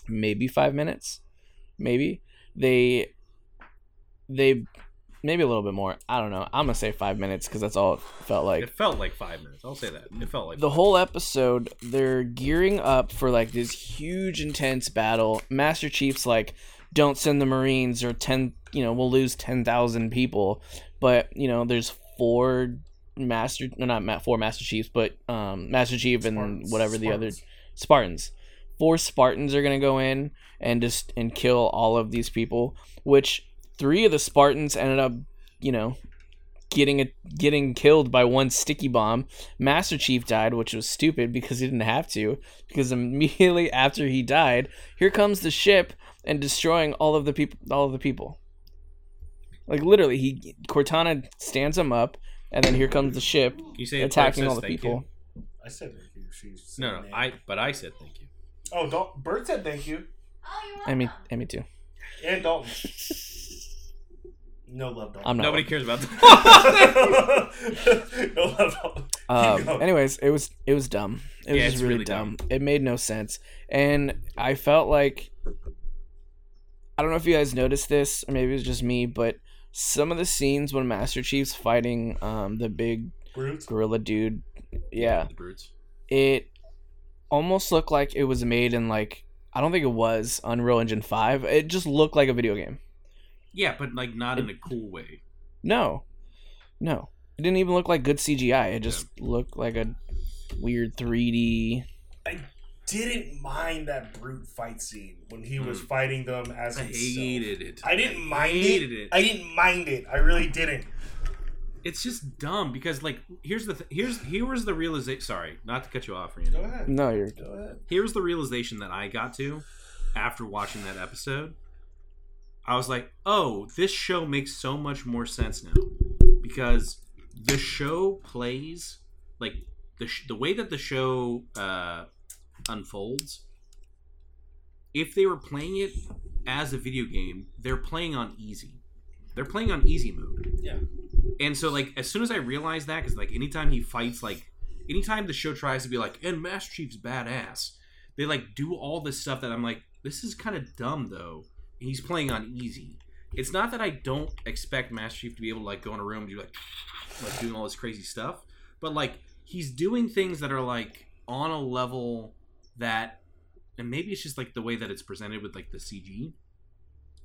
maybe five minutes, maybe they they maybe a little bit more. I don't know. I'm gonna say five minutes because that's all it felt like. it felt like five minutes. I'll say that. It felt like the whole episode they're gearing up for like this huge intense battle master chief's like don't send the marines or 10 you know we'll lose 10,000 people but you know there's four master no not ma- four master chiefs but um master chief and Spartans. whatever the other Spartans. Spartans. Four Spartans are gonna go in and just and kill all of these people, which three of the Spartans ended up, you know, getting it getting killed by one sticky bomb. Master Chief died, which was stupid because he didn't have to, because immediately after he died, here comes the ship and destroying all of the people all of the people. Like literally he Cortana stands him up and then here comes the ship you say attacking all the people. you? I said thank you. She said No, no, name. I. But I said thank you. Oh, Dal- Bert said thank you. Oh, you're I mean, welcome. I mean too. And Dalton. No love, dog. I'm not Nobody cares about that. no love, Dalton. Um, anyways, it was it was dumb. It was Yeah, just really, really dumb. It made no sense, and I felt like I don't know if you guys noticed this, or maybe it was just me, but some of the scenes when Master Chief's fighting um, the big Brute. gorilla dude, yeah, the brutes. it almost looked like it was made in like I don't think it was Unreal Engine Five. It just looked like a video game. Yeah, but like not in a cool way. No, no, it didn't even look like good CGI. It just looked like a weird 3D. I Didn't mind that brute fight scene when he was Hmm. fighting them as I himself. hated it. I didn't mind hated it. it. I didn't mind it. I really didn't. It's just dumb because like here's the th- here's here was the realization. Sorry, not to cut you off, Randy. Go ahead. No, you're Go ahead. Here's the realization that I got to after watching that episode. I was like, oh, this show makes so much more sense now because the show plays like the sh- the way that the show uh, unfolds. If they were playing it as a video game, they're playing on easy. They're playing on easy mode. Yeah. And so, like, as soon as I realized that, because like anytime he fights, like, anytime the show tries to be like, and Master Chief's badass, they like do all this stuff that I'm like, this is kind of dumb though. He's playing on easy. It's not that I don't expect Master Chief to be able to like go in a room and do like, like doing all this crazy stuff, but like he's doing things that are like on a level that, and maybe it's just like the way that it's presented with like the CG.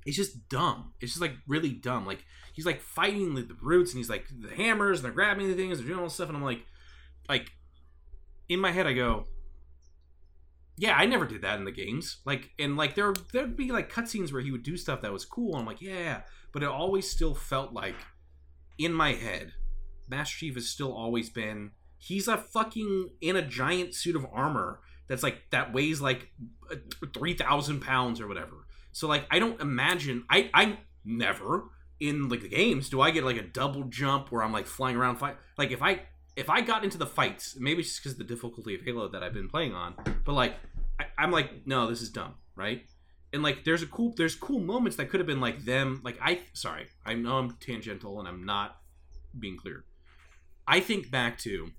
It's just dumb. It's just like really dumb. Like he's like fighting the, the brutes and he's like the hammers and they're grabbing the things, they're doing all this stuff, and I'm like, like in my head I go, yeah, I never did that in the games. Like, and like there there'd be like cutscenes where he would do stuff that was cool, and I'm like, yeah, but it always still felt like in my head, Master Chief has still always been he's a fucking in a giant suit of armor that's like that weighs like three thousand pounds or whatever. So like I don't imagine I I never in like the games do I get like a double jump where I'm like flying around fight like if I if I got into the fights maybe it's just because of the difficulty of Halo that I've been playing on but like I, I'm like no this is dumb right? And like there's a cool there's cool moments that could have been like them like I sorry I know I'm tangential and I'm not being clear. I think back to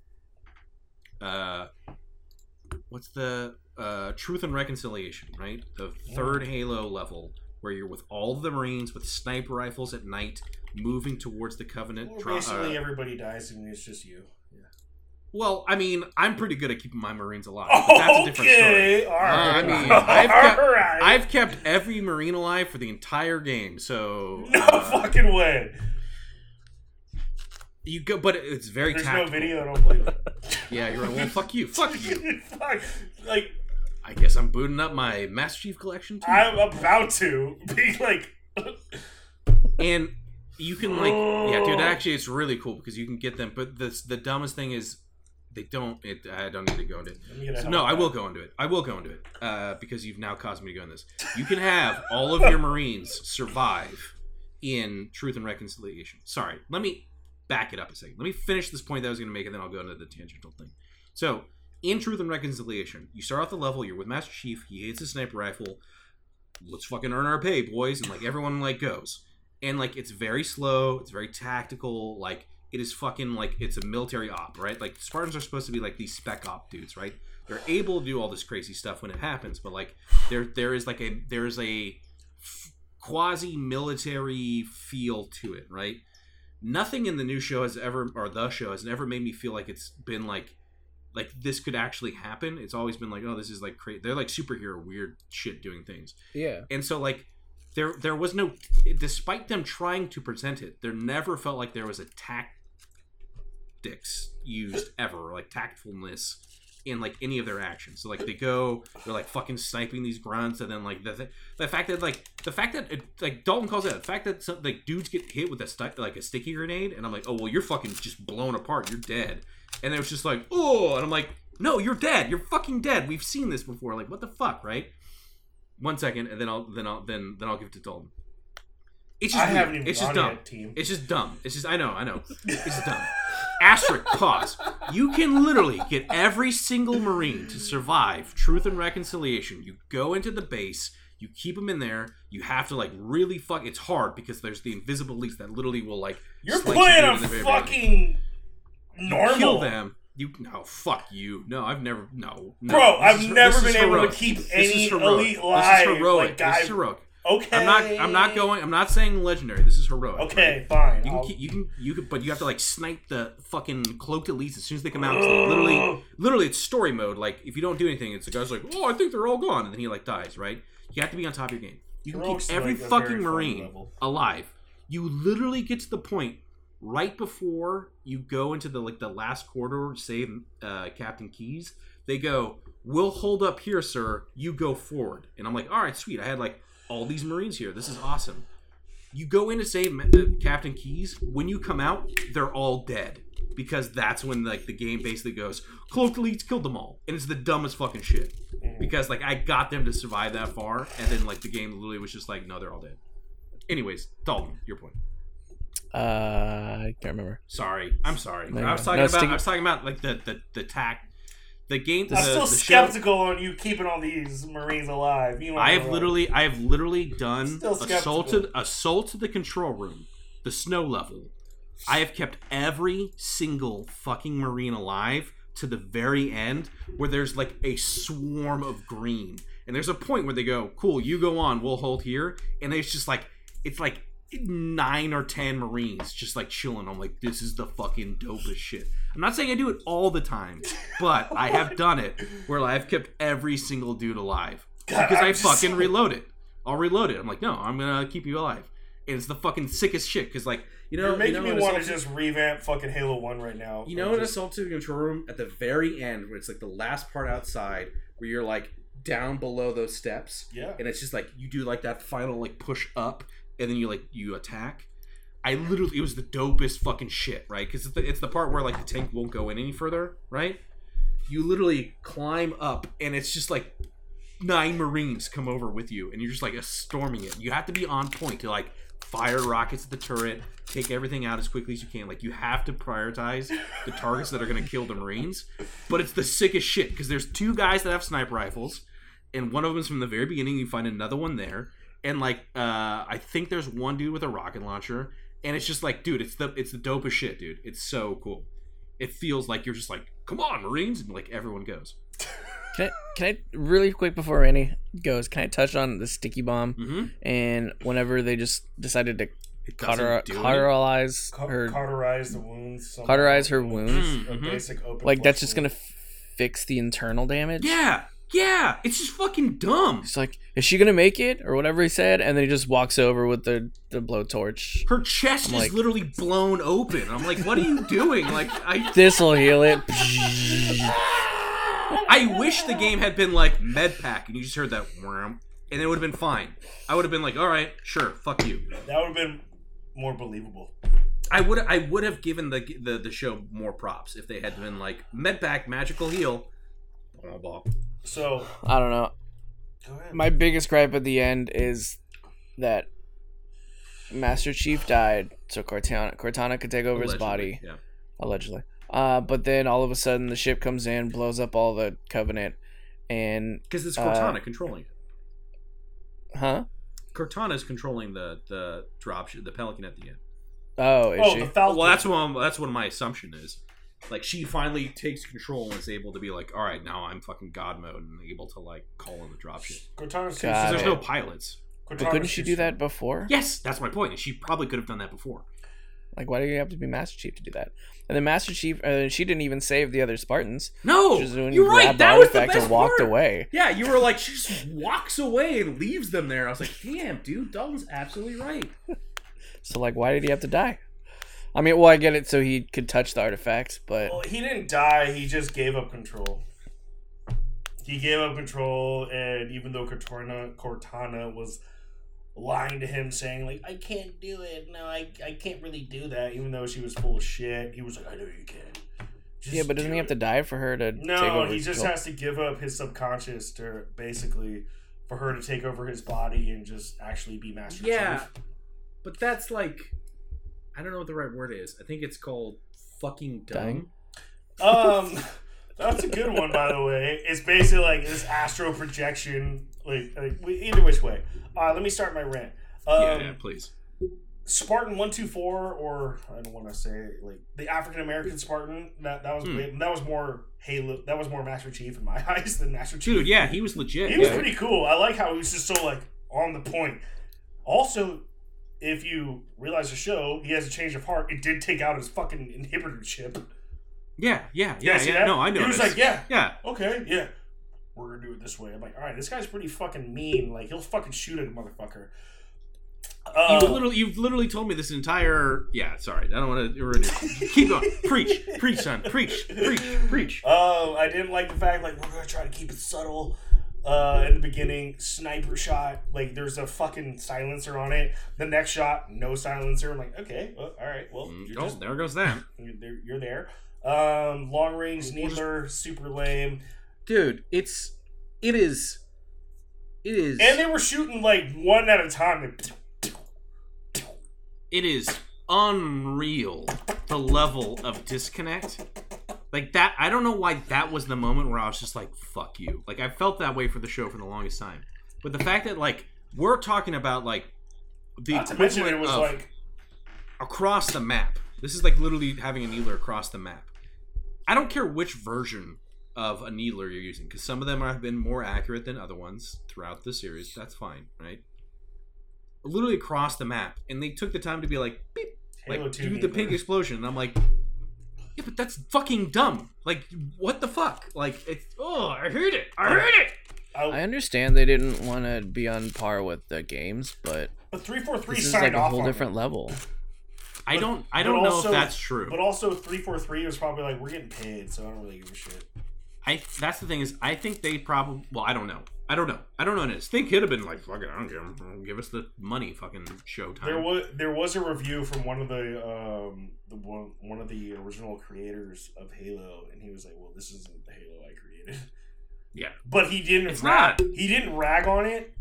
uh what's the uh truth and reconciliation right? The third halo level where you're with all the marines with sniper rifles at night moving towards the covenant Well, dra- basically, uh, everybody dies and it's just you. Well i mean i'm pretty good at keeping my marines alive but that's a different story okay, all right. I mean, I've All right. i've kept every marine alive for the entire game so no uh, fucking way. you go but it's very There's tactical. no video. Don't believe it. yeah you're right well fuck you fuck you Fuck. Like i guess i'm booting up my master chief collection too I'm about to be like. and you can like yeah dude actually it's really cool because you can get them but the the dumbest thing is they don't it i don't need to go into it. So, no i will go into it. I will go into it uh, because you've now caused me to go in this. You can have all of your marines survive in truth and reconciliation. Sorry let me back it up a second. Let me finish this point that i was going to make and then i'll go into the tangential thing. So in truth and reconciliation you start off the level you're with master chief he hates his sniper rifle. Let's fucking earn our pay boys and like everyone like goes. And like it's very slow it's very tactical like it is fucking like it's a military op right? Like spartans are supposed to be like these spec op dudes right? They're able to do all this crazy stuff when it happens but like there there is like a there's a quasi military feel to it right? Nothing in the new show has ever or the show has never made me feel like it's been like like this could actually happen. It's always been like oh this is like crazy they're like superhero weird shit doing things. Yeah. and so like there there was no despite them trying to present it there never felt like there was a tactics used ever like tactfulness in like any of their actions so like they go they're like fucking sniping these grunts and then like the, th- the fact that like the fact that it, like dalton calls it the fact that some like dudes get hit with a sti- like a sticky grenade and i'm like oh well you're fucking just blown apart you're dead and it was just like oh and i'm like no you're dead you're fucking dead we've seen this before like what the fuck right one second, and then I'll then I'll then then I'll give it to Dalton. It's just I weird. haven't even it's just dumb. team. It's just dumb. It's just I know I know. It's just dumb. Asterisk pause. You can literally get every single Marine to survive Truth and Reconciliation. You go into the base. You keep them in there. You have to like really fuck. It's hard because there's the invisible leaks that literally will like. You're playing a the fucking You normal. Kill them. You no fuck you. No, I've never no. no. Bro, This I've is- never been able to keep any elite This is heroic. Like, this is heroic. Okay. I'm not. I'm not going. I'm not saying legendary. This is heroic. Okay, right? fine. You can. Keep, you can. You can. But you have to like snipe the fucking cloaked elites as soon as they come out. they literally, literally, it's story mode. Like if you don't do anything, it's the guy's like, oh, I think they're all gone, and then he like dies. Right? You have to be on top of your game. You can Heroic's keep every like fucking marine alive. You literally get to the point right before you go into the like the last corridor save uh, Captain Keyes. They go, "We'll hold up here, sir. You go forward." And I'm like, "All right, sweet. I had like all these Marines here. This is awesome." You go in to save Captain Keyes. When you come out, they're all dead because that's when like the game basically goes, "Cloaked elites killed them all," and it's the dumbest fucking shit because like I got them to survive that far, and then like the game literally was just like, "No, they're all dead." Anyways, Dalton, your point. Uh, I can't remember. Sorry, I'm sorry. No, I was no, talking about. stick- I was talking about like the the the tack, the game. I'm the, still the show- skeptical on you keeping all these Marines alive. You know I have literally, I have literally done assaulted, assaulted the control room, the snow level. I have kept every single fucking marine alive to the very end, where there's like a swarm of green, and there's a point where they go, "Cool, you go on, we'll hold here," and it's just like, it's like nine or ten marines just like chilling. I'm like, this is the fucking dopest shit. I'm not saying I do it all the time, but I have done it where I've kept every single dude alive God, because I'm I fucking reload it. I'll reload it. I'm like, no, I'm gonna keep you alive. And it's the fucking sickest shit because, like, you know, You're making you know, me want to just revamp fucking Halo One right now. you know, in just- Assault to the Control Room at the very end, where it's like the last part outside, where you're like down below those steps, yeah. and it's just like you do like that final like push up, and then you like you attack. I literally it was the dopest fucking shit, right? Because it's the, it's the part where like the tank won't go in any further, right? You literally climb up, and it's just like nine Marines come over with you, and you're just like storming it. You have to be on point to like fire rockets at the turret, take everything out as quickly as you can. Like you have to prioritize the targets that are going to kill the Marines. But it's the sickest shit because there's two guys that have sniper rifles, and one of them is from the very beginning. You find another one there, and like uh, I think there's one dude with a rocket launcher, and it's just like, dude, it's the it's the dopest shit, dude. It's so cool. It feels like you're just like, come on, Marines, and like everyone goes. Can I, can I really quick before Randy goes? Can I touch on the sticky bomb Mm-hmm. and whenever they just decided to cauter, doesn't it. cauterize her, cauterize the wounds. somehow. cauterize her wounds? A Mhm. basic open. Like that's just gonna f- fix the internal damage. Yeah, yeah. It's just fucking dumb. It's like, is she gonna make it or whatever he said? And then he just walks over with the the blowtorch. Her chest I'm is like- literally blown open. I'm like, what are you doing? Like, I This'll heal it. I wish the game had been like med pack and you just heard that wham, and it would have been fine. I would have been like, all right, sure, fuck you. That would have been more believable. I would I would have given the the, the show more props if they had been like med pack magical heal. Blah, blah. So I don't know. go ahead. My biggest gripe at the end is that Master Chief died, so Cortana Cortana could take over his body Yeah. allegedly. Uh, but then all of a sudden the ship comes in, blows up all the Covenant, and Because it's Uh, Cortana controlling it. huh? Cortana is controlling the the drop sh- the Pelican at the end. Oh, is oh, she? the Falcon. Well, that's what I'm, that's what my assumption is. Like she finally takes control and is able to be like, all right, now I'm fucking god mode and able to like call in the dropship. Cortana's Got Because it. there's no pilots. but couldn't she do that before? Yes, that's my point. She probably could have done that before. Like, why do you have to be Master Chief to do that? And then Master Chief, uh, she didn't even save the other Spartans. No, She just went and you're right. grabbed That was the artifact best and walked part. away. Yeah, you were like, she just walks away and leaves them there. I was like, damn, dude, Dalton's absolutely right. So, like, why did he have to die? I mean, well, I get it, so he could touch the artifacts, but Well, he didn't die. He just gave up control. He gave up control, and even though Cortana, Cortana was lying to him, saying like, "I can't do it. No, I, I can't really do that," even though she was full of shit, he was like, "I know you can." Just yeah, but doesn't do he have to it." die for her to take No, over? he just control? has to give up his subconscious to basically for her to take over his body and just actually be Master Yeah, Chief. but that's like, I don't know what the right word is. I think it's called fucking dumb. Dying? Um, that's a good one, by the way. It's basically like this astral projection, like, like either which way. Uh, let me start my rant. Um, yeah, yeah, please. Spartan one two four, or I don't want to say it, like the African American Spartan. That that was Hmm. that was more Halo. That was more Master Chief in my eyes than Master Chief. Dude, yeah, he was legit. He was pretty cool. I like how he was just so like on the point. Also, if you realize the show, he has a change of heart. It did take out his fucking inhibitor chip. Yeah, yeah, Yeah, yeah, that? No, I know. He was like, yeah, yeah, okay, yeah, we're gonna do it this way. I'm like, all right, this guy's pretty fucking mean. Like, he'll fucking shoot at a motherfucker. Uh, you literally, you've literally told me this entire. Yeah, sorry, I don't want to. Keep going. preach, preach, son. Preach, preach, preach. Oh, I didn't like the fact like we're gonna try to keep it subtle. Uh, in the beginning, sniper shot. Like there's a fucking silencer on it. The next shot, no silencer. I'm like, okay, well, all right, well, Mm, you're Oh, just there goes that. you're there. You're there. Um, long range needler, super lame, dude it's it is it is and they were shooting like one at a time. Like, it is unreal the level of disconnect like that i don't know why that was the moment where i was just like fuck you. Like i felt that way for the show for the longest time. But the fact that like we're talking about like the Not equivalent it was of like across the map. This is like literally having a needler across the map. I don't care which version of a needler you're using because some of them have been more accurate than other ones throughout the series. That's fine right? Literally across the map and they took the time to be like beep Halo like do the pink explosion and i'm like yeah but that's fucking dumb like what the fuck like it's oh i heard it i heard it I I, understand they didn't want to be on par with the games, but but three four three this is like a whole different it. level. i But- don't i don't know also- if that's true But also, three four three was probably like, we're getting paid, so I don't really give a shit. I that's the thing is I think they probably well I don't know I don't know. I don't know. what it is. They could have been like, fuck it, I don't care. Give us the money, fucking showtime. There was there was a review from one of the um the one one of the original creators of Halo, and he was like, "Well, this isn't the Halo I created." Yeah. but he didn't. It's rag, not. He didn't rag on it,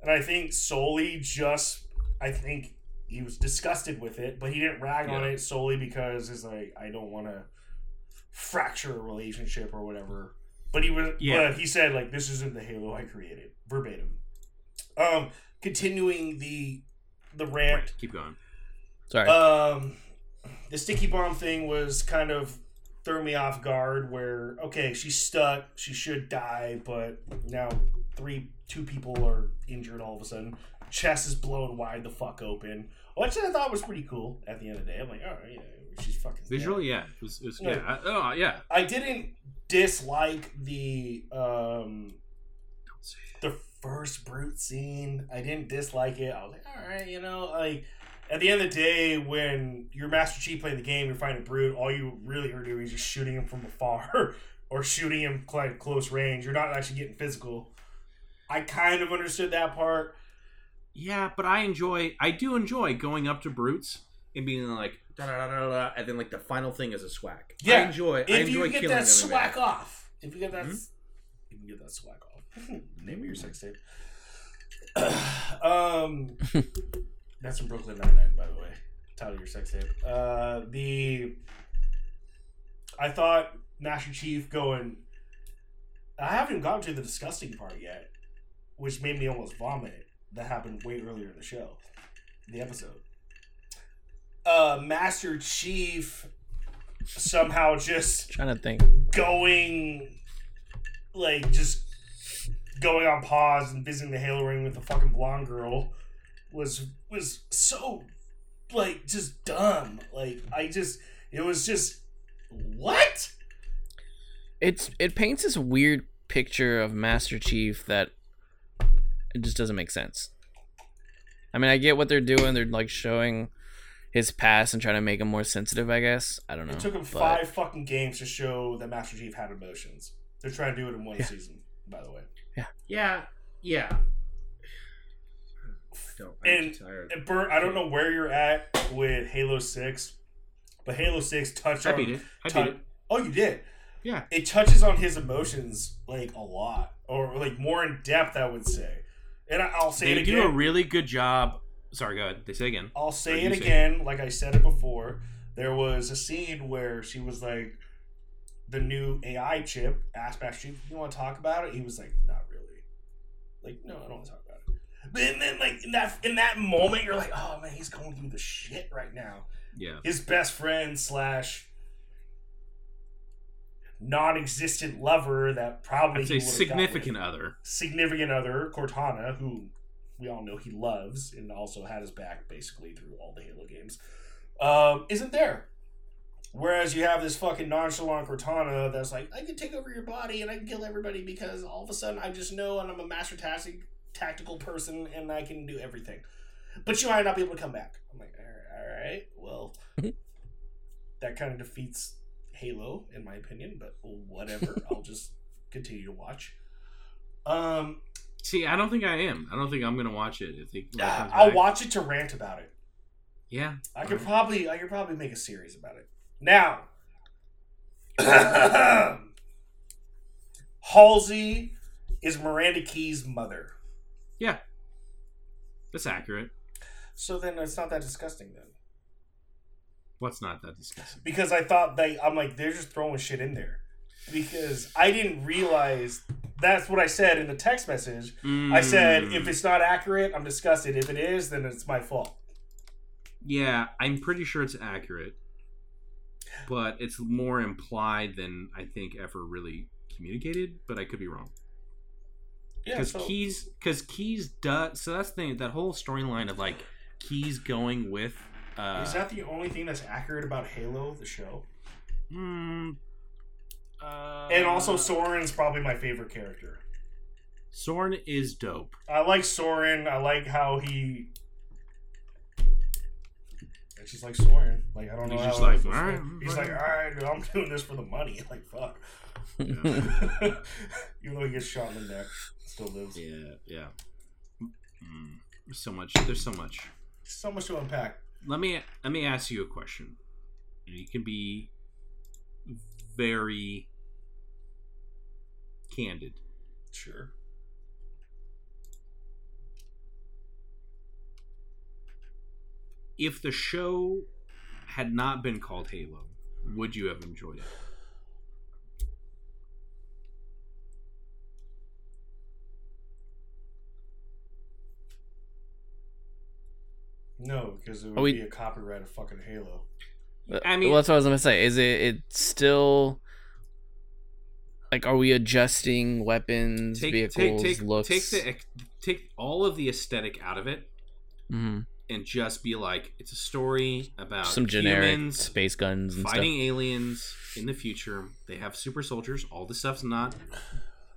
and I think solely just I think he was disgusted with it, but he didn't rag on it solely because it's like I don't want to fracture a relationship or whatever. But he was, Yeah. but he said like this isn't the Halo I created verbatim. Um, continuing the the rant. Right, keep going. Sorry. Um, the sticky bomb thing was kind of threw me off guard. Where okay, she's stuck, she should die, but now three, two people are injured all of a sudden. Chest is blown wide the fuck open, which I thought was pretty cool. At the end of the day, I'm like, oh yeah, she's fucking dead. Visually, yeah, it was, it was Yeah. yeah. I, oh yeah. I didn't dislike the um the first brute scene. I didn't dislike it. I was like, all right, you know, like at the end of the day, when you're Master Chief playing the game, you're fighting a brute. All you really are doing is just shooting him from afar or shooting him quite close range. You're not actually getting physical. I kind of understood that part. Yeah, but I enjoy. I do enjoy going up to brutes and being like da da da da, da and then like the final thing is a swag. Yeah, I Yeah, enjoy. I If enjoy you get that swag in off, if you get that, Mhm. you can get that swack off. Name of your sex tape. um, that's from Brooklyn Nine Nine, by the way. Title of your sex tape. Uh, the I thought Master Chief going. I haven't even gotten to the disgusting part yet, which made me almost vomit. That happened way earlier in the show, the episode. Uh, Master Chief somehow just trying to think. going like just going on pause and visiting the Halo ring with the fucking blonde girl was was so like just dumb. Like I just it was just what? It's it paints this weird picture of Master Chief that it just doesn't make sense. I mean, I get what they're doing. They're like showing his past and trying to make him more sensitive. I guess I don't know. It took him but- five fucking games to show that Master Chief had emotions. They're trying to do it in one Yeah. season, by the way. Yeah. Yeah, yeah. I don't. I'm And- tired. And Bert, I don't know where you're at with Halo Six, but Halo Six touched I on beat it. I tou- beat it. Oh, you did. Yeah. It touches on his emotions like a lot, or like more in depth, I would say. And I- I'll say They it do a really good job. Sorry, go ahead. They say again. I'll say Or it you say again, like I said it before. There was a scene where she was like, the new AI chip asked Master Chief, "You want to talk about it?" He was like, "Not really." Like, no, I don't want to talk about it. But and then, like in that in that moment, you're like, "Oh man, he's going through the shit right now." Yeah. his best friend slash non-existent lover that probably I'd say significant other. significant other Cortana, who we all know he loves and also had his back basically through all the Halo games, um, isn't there. Whereas you have this fucking nonchalant Cortana that's like, I can take over your body and I can kill everybody because all of a sudden I just know and I'm a master tactic, tactical person and I can do everything. But you might not be able to come back. I'm like, all right, all right well, that kind of defeats Halo in my opinion, but whatever. I'll just continue to watch. Um, See, I don't think I am. I don't think I'm gonna watch it. If they, when it I'll watch it to rant about it. Yeah. I could Alright. probably I could probably make a series about it. Now Halsey is Miranda Keyes' mother. Yeah. That's accurate. So then it's not that disgusting then. What's not that disgusting? Because I thought they I'm like, they're just throwing shit in there. Because I didn't realize that's what I said in the text message. I said Mm. if it's not accurate, I'm disgusted. If it is, then it's my fault. Yeah, I'm pretty sure it's accurate, but it's more implied than I think ever really communicated. But I could be wrong Yeah, because so, Keyes because Keyes does. So that's the thing. That whole storyline of like Keyes going with. Uh, is that the only thing that's accurate about Halo, the show? hmm, uh, And also, Soren's probably my favorite character. Soren is dope. I like Soren. I like how he. It's just like Soren. Like I don't know. He's how just like, to "All right. He's like, all right, dude, I'm doing this for the money. Like fuck. Yeah. Even though he gets shot in the neck, still lives. Yeah, yeah. Mm, there's so much. There's so much. So much to unpack. Let me let me ask you a question. You can be very candid. Sure. If the show had not been called Halo, would you have enjoyed it? No, because it would we- be a copyright of fucking Halo. I mean- well, that's what I was gonna say. Is it it still like are we adjusting weapons, Take vehicles, take take looks? take the take all of the aesthetic out of it Mhm. and just be like it's a story about some generic space guns and fighting aliens in the future. They have super soldiers. All this stuff's not,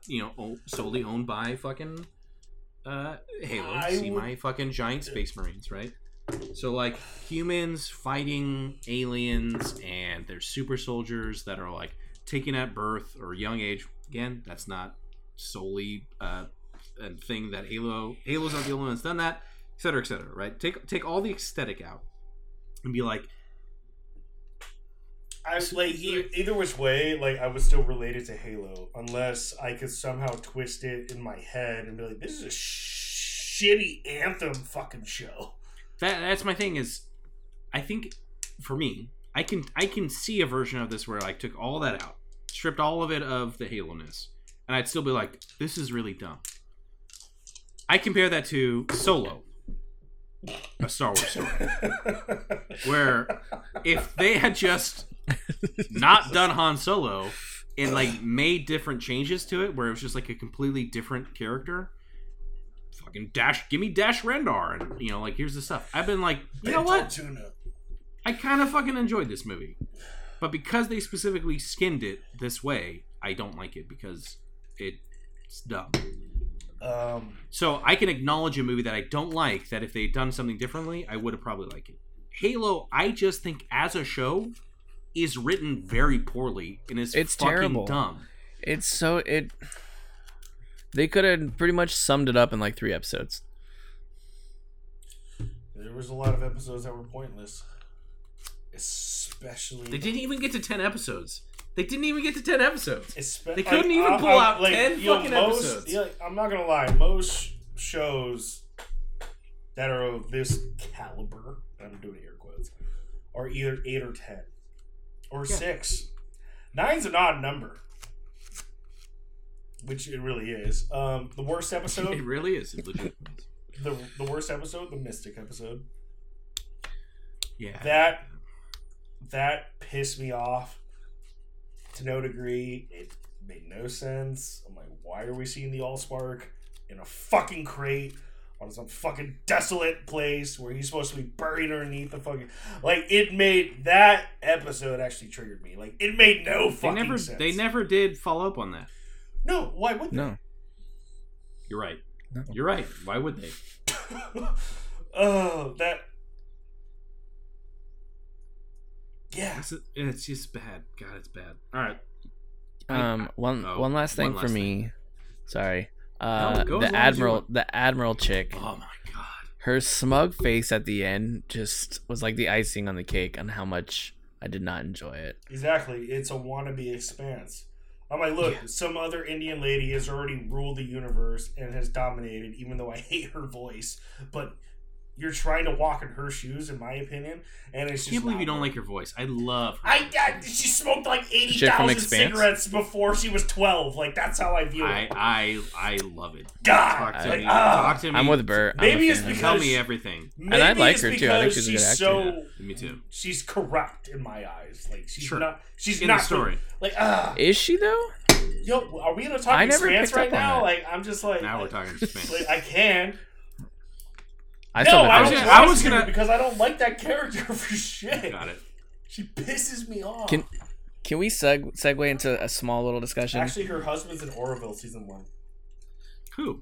you know, solely owned by fucking uh, Halo. I See would- my fucking giant space marines, right? So like humans fighting aliens, and there's super soldiers that are like taken at birth or young age. Again, that's not solely uh, a thing that Halo. Halo's not the only one that's done that, et cetera, et cetera. Right? Take take all the aesthetic out and be like, I like either which way, like I was still related to Halo, unless I could somehow twist it in my head and be like, "This is a shitty anthem fucking show." That that's my thing is i think for me i can i can see a version of this where i like took all that out stripped all of it of the halo-ness and i'd still be like this is really dumb. I compare that to solo a star wars story where if they had just not done han solo and like made different changes to it where it was just like a completely different character fucking dash give me dash rendar and you know like here's the stuff i've been like you know what Tuna. i kind of fucking enjoyed this movie but because they specifically skinned it this way i don't like it because it's dumb Um, so i can acknowledge a movie that i don't like that if they'd done something differently i would have probably liked it halo i just think as a show is written very poorly and is It's fucking terrible. dumb It's so it. They could have pretty much summed it up in like three episodes. there was a lot of episodes that were pointless, especially. they didn't even get to 10 episodes they didn't even get to 10 episodes Espe- They couldn't even pull out like, 10 fucking most, episodes. yeah, I'm not gonna lie. Most shows that are of this caliber, I'm doing air quotes, are either eight or ten, or Yeah. six. Nine's an odd number, which it really is. Um, the worst episode. it really is it legit the the worst episode, the Mystic episode. yeah That that pissed me off to no degree. It made no sense. I'm like, why are we seeing the Allspark in a fucking crate on some fucking desolate place where he's supposed to be buried underneath the fucking like it made that episode actually triggered me. Like it made no they fucking never sense. they never did follow up on that No, why would they? No, you're right No. you're right why would they oh, that Yeah. it's, it's just bad god it's bad all right I- Um, one oh, one last thing one for last me. Sorry. Uh, go as long as the admiral, the admiral chick. oh my god Her smug face at the end just was like the icing on the cake on how much I did not enjoy it. Exactly. It's a wannabe expanse. I'm like, look, Yeah. some other Indian lady has already ruled the universe and has dominated, even though I hate her voice. But you're trying to walk in her shoes, in my opinion, and it's I just. can't believe you don't working. like her voice i love her I, I she smoked like eighty Chick from thousand Expanse? cigarettes before she was twelve. Like that's how I view I, it. I I I love it. God, Talk to like, me. ah. Talk to me. I'm with Bert. Maybe it's because- Tell me everything. Maybe I like her, too. I think because she's a good actor. so Me too. she's corrupt in my eyes. Like she's Sure. not. She's In not the story. Like ah, Is she though? yo, are we gonna talk I never expanse picked right up on now? that. Like I'm just like Now we're talking Spanish. Like, I can. I no, I was finished gonna- I was gonna- because I don't like that character for shit. Got it. She pisses me off. Can- Can we seg- segue into a small little discussion? Actually, her husband's in Orville season one. Who?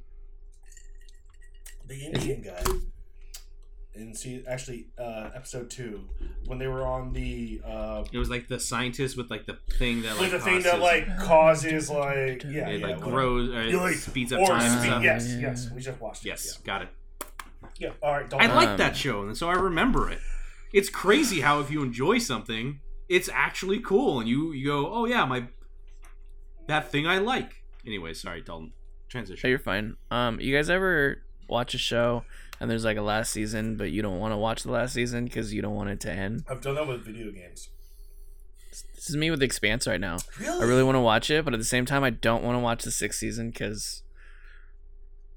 The Indian guy. in see actually uh, episode two when they were on the uh, It was like the scientist with like the thing that like like the thing that like causes like yeah, it yeah like whatever. grows or it like, speeds up or time. and speed- stuff. yes, yes. We just watched it. Yes, got it. Yeah. yeah. All right. Don't I like Um, that show, and so I remember it. It's crazy how if you enjoy something, it's actually cool, and you you go, oh yeah, my that thing I like. Anyway, sorry, Dalton. Transition. Oh, you're fine. Um, you guys ever watch a show and there's like a last season, but you don't want to watch the last season because you don't want it to end? I've done that with video games. This is me with Expanse right now. Really? I really want to watch it, but at the same time, I don't want to watch the sixth season because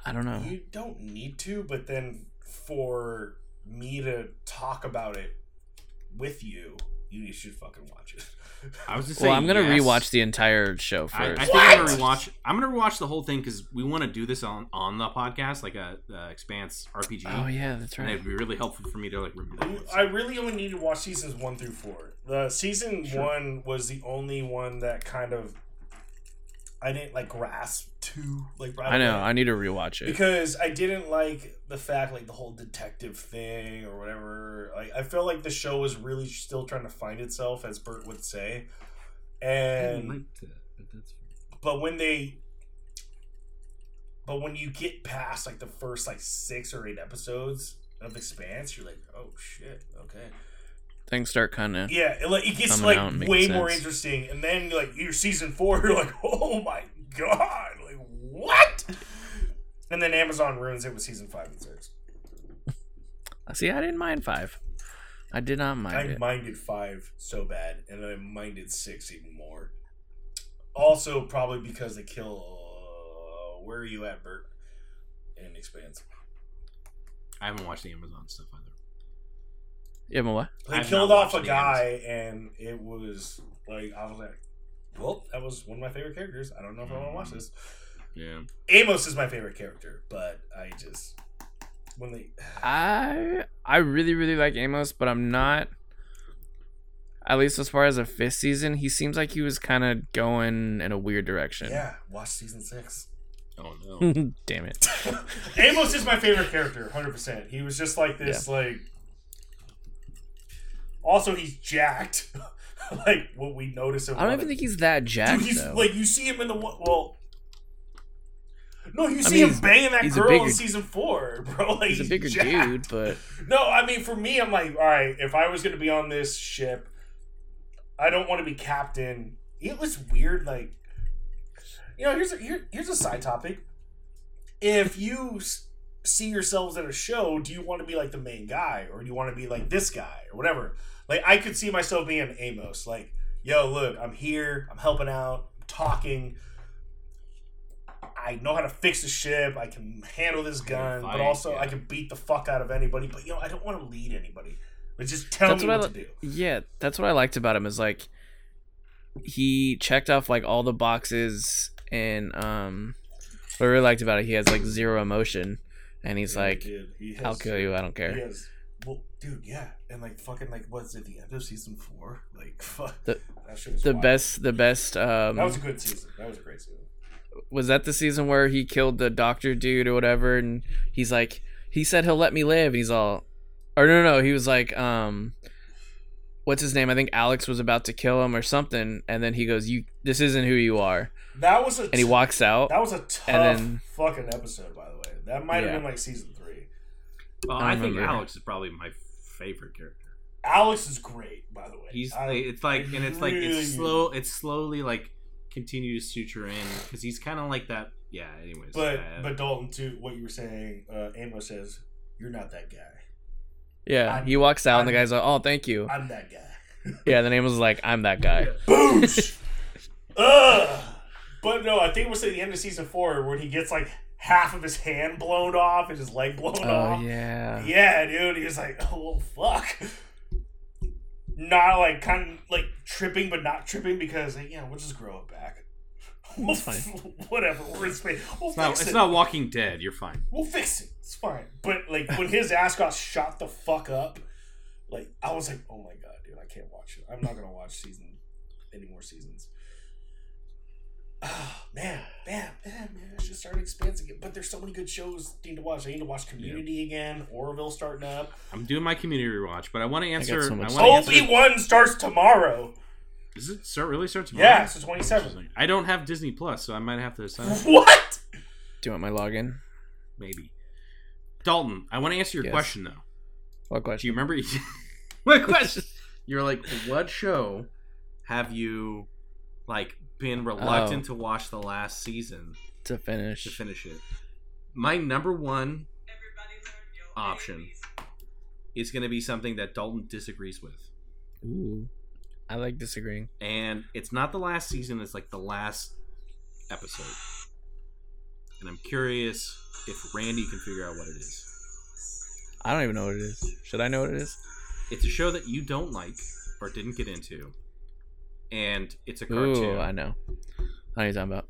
I don't know. You don't need to, but then for me to talk about it with you, you should fucking watch it. I was just Well, saying. I'm gonna yes. rewatch the entire show I, I first. think I'm gonna rewatch. I'm gonna rewatch the whole thing because we want to do this on on the podcast, like a, uh Expanse RPG. oh yeah, that's and right. it'd be really helpful for me to like remember. I really only need to watch seasons one through four. The season Sure. one was the only one that kind of I didn't like grasp to like right I know. away. I need to rewatch it. because I didn't like the fact like the whole detective thing or whatever. Like I felt like the show was really still trying to find itself, as Bert would say. I And liked it, but that's but when they but when you get past like the first like six or eight episodes of Expanse, you're like, oh shit, okay. Things start kind of. Yeah, it, like it gets like way making more sense. interesting, and then like you're season four, you're like, oh my god, like what? And then Amazon ruins it with season five and six. See, I didn't mind five. I did not mind I it. minded five so bad, and I minded six even more. Also, probably because they kill. Uh, where are you at, Bert? In Expanse, I haven't watched the Amazon stuff either. Yeah, but what? they I've killed off a watched the guy, and it was like I was like, well, that was one of my favorite characters. I don't know if I want to watch this. Yeah. Amos is my favorite character, but I just when they I I really really like Amos, but I'm not. At least as far as a fifth season, he seems like he was kind of going in a weird direction. yeah watch season six. Oh no. Damn it. Amos is my favorite character, hundred percent. He was just like this, like. Also, he's jacked, like what we notice. him. I don't even think he's that jacked Dude, he's though. like you see him in the one- well. No, you I see mean, him banging that girl in season four, bro. Like he's a bigger jacked. dude, but No, I mean for me, I'm like, all right, if I was gonna be on this ship, I don't want to be captain. It was weird, like, you know, here's a here, here's a side topic. If you see yourselves at a show, do you want to be like the main guy, or do you want to be like this guy, or whatever? Like, I could see myself being Amos, like, yo, look, I'm here, I'm helping out, I'm talking. I know how to fix the ship. I can handle this gun, but also yeah. I can beat the fuck out of anybody. But you know, I don't want to lead anybody. But just tell That's me what what, I to do. yeah, that's what I liked about him is like he checked off like all the boxes and um what I really liked about it, he has like zero emotion and he's Yeah, like, he I'll kill you, I don't He care. has, well, dude, yeah, and like fucking like what's at the end of season four? Like fuck, The- that shit was The wild. best the best um That was a good season. That was a great season. was that the season where he killed the doctor dude or whatever and he's like he said he'll let me live and he's all or no no no he was like um what's his name i think alex was about to kill him or something and then he goes you this isn't who you are That was a and he walks out That was a tough then- fucking episode, by the way. That might have Yeah. been like season three. Well, I I, think. Alex is probably my favorite character. Alex is great, by the way. He's I- it's like and it's like it's slow. It's slowly like continues to suture in because he's kind of like that. Yeah. Anyways. But uh, but Dalton, to what you were saying, uh, Amos says you're not that guy. yeah I'm- he walks out and the guy's like oh thank you I'm that guy. yeah the name was like i'm that guy Boosh. Ugh. But no, I think it was at the end of season four when he gets like half of his hand blown off and his leg blown oh off. yeah Yeah, dude. He was like, oh well, fuck. Not like kind of like tripping, but not tripping because like, know we'll just grow it back. We'll It's fine. Whatever. We're in space. We'll it's not. fix It's not Walking Dead. You're fine. We'll fix it. It's fine. But like when his ass got shot the fuck up, like I was like, oh my god, dude, I can't watch it. I'm not gonna watch season any more seasons. Oh, man, man, man, man. I should start expansive again. But there's so many good shows I need to watch. I need to watch Community again. Orville starting up. I'm doing my community rewatch, but I want to answer. so I, want to answer. Obi Wan starts tomorrow. Does it start really start tomorrow? Yeah, it's the 27th. I don't have Disney Plus, so I might have to sign up. What? Do you want my login? Maybe. Dalton, I want to answer your Yes. question though. What question? Do you remember? what question? You're like, what show have you like been oh. reluctant Oh. to watch the last season to finish. to finish it? My number one option is going to be something that Dalton disagrees with, Ooh, I like disagreeing. and it's not the last season; it's like the last episode. And I'm curious if Randy can figure out what it is. I don't even know what it is. Should I know what it is? It's a show that you don't like or didn't get into, and it's a cartoon. Ooh, I know. I know you're talking about.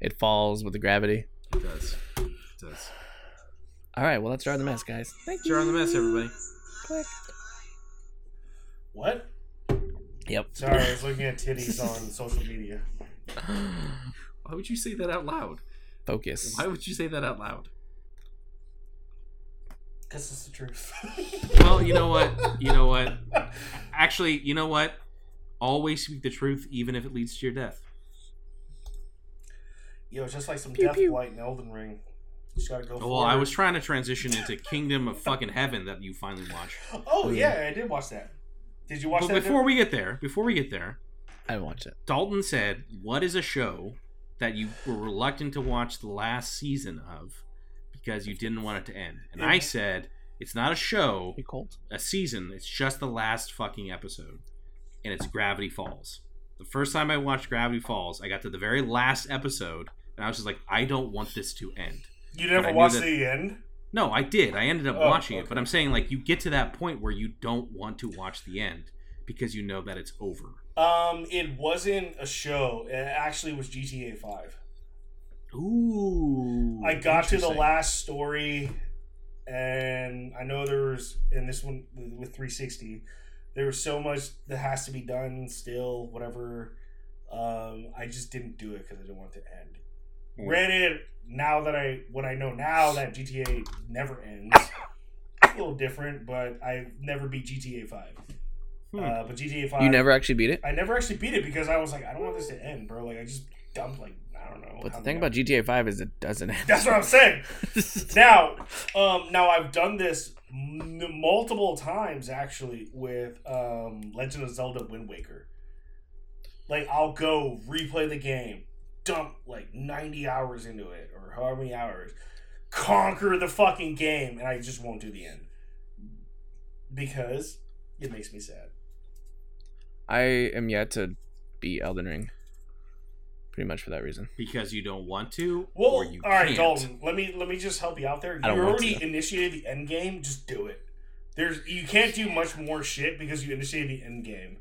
It falls with the gravity. It does. It does. All right, well, let's jar the mess, guys. Thank Jar on the mess, everybody. Click. What? Yep. Sorry, I was looking at titties on social media. Why would you say that out loud? Focus. Why would you say that out loud? Because it's the truth. Well, you know what? You know what? Actually, you know what? Always speak the truth, even if it leads to your death. Yo, it's just like some Pew, death pew. light in Elden Ring. Just gotta go. Well, I forward. was trying to transition into Kingdom of Fucking Heaven that you finally watched. Oh Ooh. yeah, I did watch that. Did you watch But that? before Dip? we get there, before we get there, I haven't watched it. Dalton said, "What is a show that you were reluctant to watch the last season of because you didn't want it to end?" And I said, "It's not a show, a season. It's just the last fucking episode, and it's Gravity Falls. The first time I watched Gravity Falls, I got to the very last episode, and I was just like, I don't want this to end. you never watched that- the end. No, I did. I ended up Oh, watching it, but I'm saying like you get to that point where you don't want to watch the end because you know that it's over. Um, it wasn't a show. It actually was GTA Five. Ooh, I got to the last story, and I know there was in this one with 360, there was so much that has to be done still. Whatever. Um, I just didn't do it because I didn't want it to end. Hmm. Granted, now that I what I know now that GTA never ends, it's a little different. But I never beat GTA Five. Hmm. Uh, but GTA Five, You never actually beat it? I never actually beat it because I was like, I don't want this to end, bro. Like I just dumped like I don't know. But the thing about GTA 5 is it doesn't end. that's what I'm saying. now, um, now I've done this multiple times actually with um, Legend of Zelda: Wind Waker. Like I'll go replay the game, dump like 90 hours into it or however many hours, conquer the fucking game, and I just won't do the end because it makes me sad. I am yet to beat Elden Ring. Pretty much for that reason. because you don't want to, Well, or you all right, can't. Dalton. Let me let me just help you out there. You I already to. initiated the end game. Just do it. There's you can't do much more shit because you initiated the end game.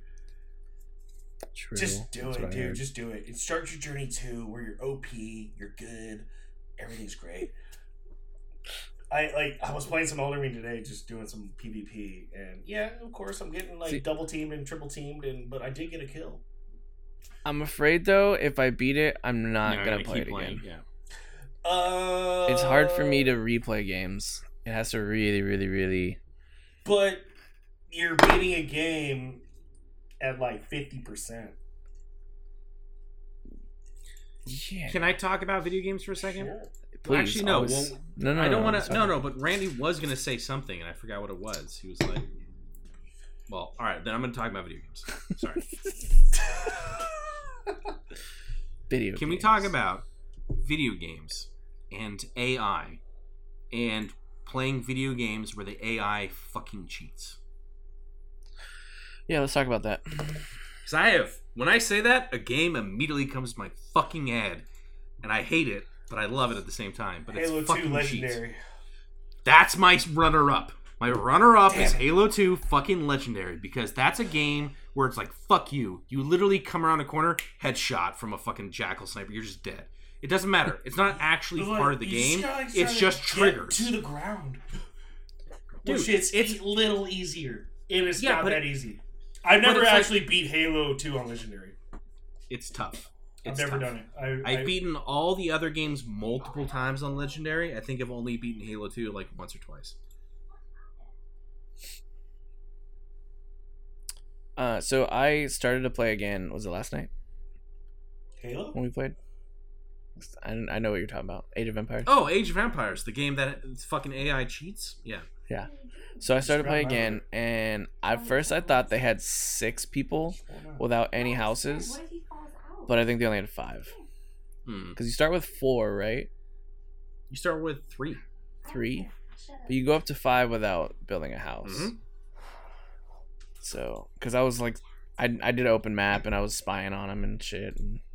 True. Just do That's it, dude. heard. Just do it. It starts your journey too, where you're OP, you're good, everything's great. I like I was playing some Elden Ring today, just doing some PvP, and yeah, of course I'm getting like See- double teamed and triple teamed, and but I did get a kill. I'm afraid though, if I beat it, I'm not You're gonna, play it keep again. Yeah. Uh, It's hard for me to replay games. It has to really, really, really. But you're beating a game at like fifty percent. Yeah. Can I talk about video games for a second? Sure. Please. Actually, no, always- well, no, no, I don't no, want to. No, no. But Randy was gonna say something, and I forgot what it was. He was like, "Well, all right, then I'm gonna talk about video games." Sorry. Video. Can we talk about video games and AI and playing video games where the AI fucking cheats? Yeah, let's talk about that. Because I have, when I say that, a game immediately comes to my fucking head, and I hate it, but I love it at the same time. But Halo it's Two fucking cheats. That's my runner-up. My runner-up is Damn it. Halo 2 fucking legendary because that's a game where it's like fuck you. You literally come around a corner, headshot from a fucking jackal sniper. You're just dead. It doesn't matter. It's not actually Like, part of the game. It's just triggers. to the ground. Dude, Which it's it's- a little easier. It is Yeah, not that easy. I've never it's like- actually beat Halo Two on Legendary. It's tough. I've It's never tough. done it. I, I've I, beaten all the other games multiple times on Legendary. I think I've only beaten Halo 2 like once or twice. Uh, so I started to play again. Was it last night Halo. when we played? I, I know what you're talking about. Age of Empires. Oh, Age of Empires, the game that fucking AI cheats. Yeah. Yeah. So I started to play again, and at first I thought they had six people without any houses, What if he falls out? but I think they only had five. Hmm. Because you start with four, right? You start with three. Three, but you go up to five without building a house. Mhm. So, because I was like, I I did open map and I was spying on them and shit. And...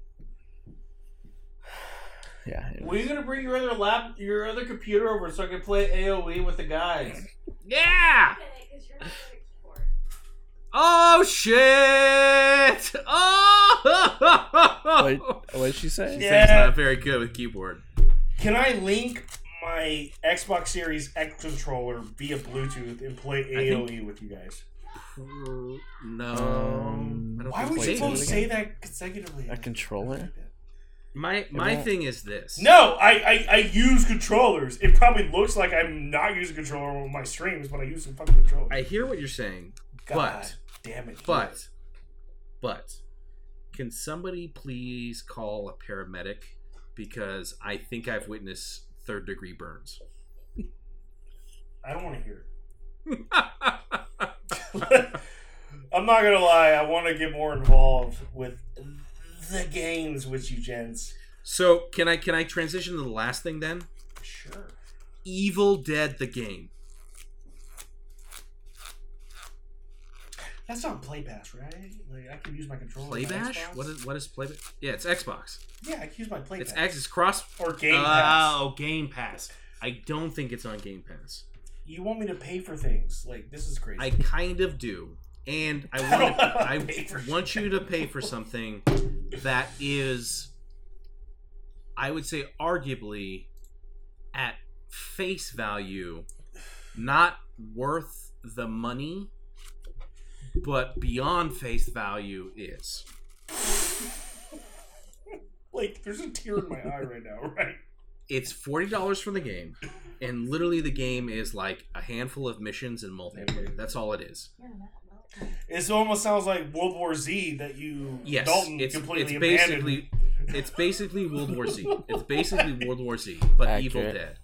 Yeah. it Were you gonna bring your other lap, your other computer over so I can play AOE with the guys? Yeah. Okay, 'cause you're not good at keyboard. Oh shit! Oh! What what did she say? She's Yeah. not very good with keyboard. Can I link my Xbox Series X controller via Bluetooth and play I think- AOE with you guys? No. Um, I don't Why would you say supposed it to say that consecutively? A controller? My my thing is this. No, I, I I use controllers. It probably looks like I'm not using a controller on my streams, but I use some fucking controllers. I hear what you're saying, God but damn it. but but can somebody please call a paramedic because I think I've witnessed third degree burns. I don't want to hear it. I'm not gonna lie. I want to get more involved with the games with you, gents. so can I can I transition to the last thing then? Sure. Evil Dead the game. That's not Play Pass, right? Like I can use my controller. Play on Bash? What is what is Play Bash? Yeah, it's Xbox. Yeah, I can use my Play It's Pass. X. It's cross. or Game oh, Pass. Oh, Game Pass. I don't think it's on Game Pass. You want me to pay for things? Like this is crazy. I kind of do, and I want I want you to pay for something that is, I would say, arguably at face value, not worth the money, but beyond face value is. like there's a tear in my eye right now, right? It's forty dollars for the game, and literally the game is like a handful of missions and multiplayer. That's all it is. You're not well. It almost sounds like World War Z that you Yes, Dalton it's completely it's abandoned. basically it's basically World War Z. It's basically World War Z, but Evil Dead.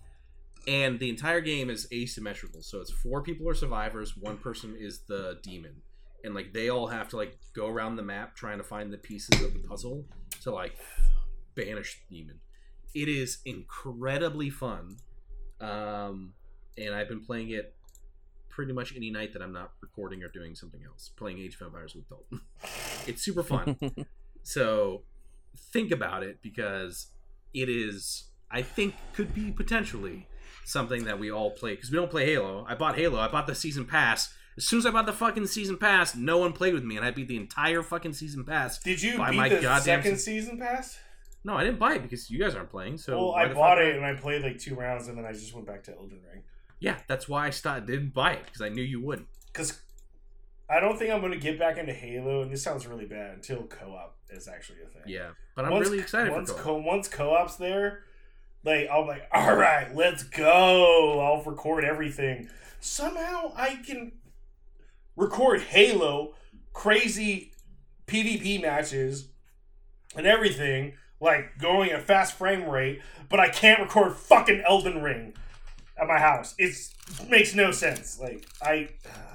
And the entire game is asymmetrical. So it's four people are survivors, one person is the demon. And like they all have to like go around the map trying to find the pieces of the puzzle to like banish the demon. It is incredibly fun. Um and I've been playing it pretty much any night that I'm not recording or doing something else. Playing Age of Empires with Dalton. it's super fun. So think about it because it is, I think, could be potentially something that we all play because we don't play Halo. I bought Halo. I bought the season pass. As soon as I bought the fucking season pass, no one played with me, and I beat the entire fucking season pass. Did you By beat my the goddamn second s- season pass? No, I didn't buy it because you guys aren't playing. So well, I bought it and I played like two rounds and then I just went back to Elden Ring Yeah, that's why I started, didn't buy it because I knew you wouldn't. because I don't think I'm going to get back into Halo, and this sounds really bad until co-op is actually a thing. Yeah, but I'm once, really excited once for co-op. co- once co-op's there, like I'm like, all right, let's go. I'll record everything. Somehow I can record Halo, crazy PvP matches, and everything, like going at fast frame rate, but I can't record fucking Elden Ring at my house. It's makes no sense. Like I,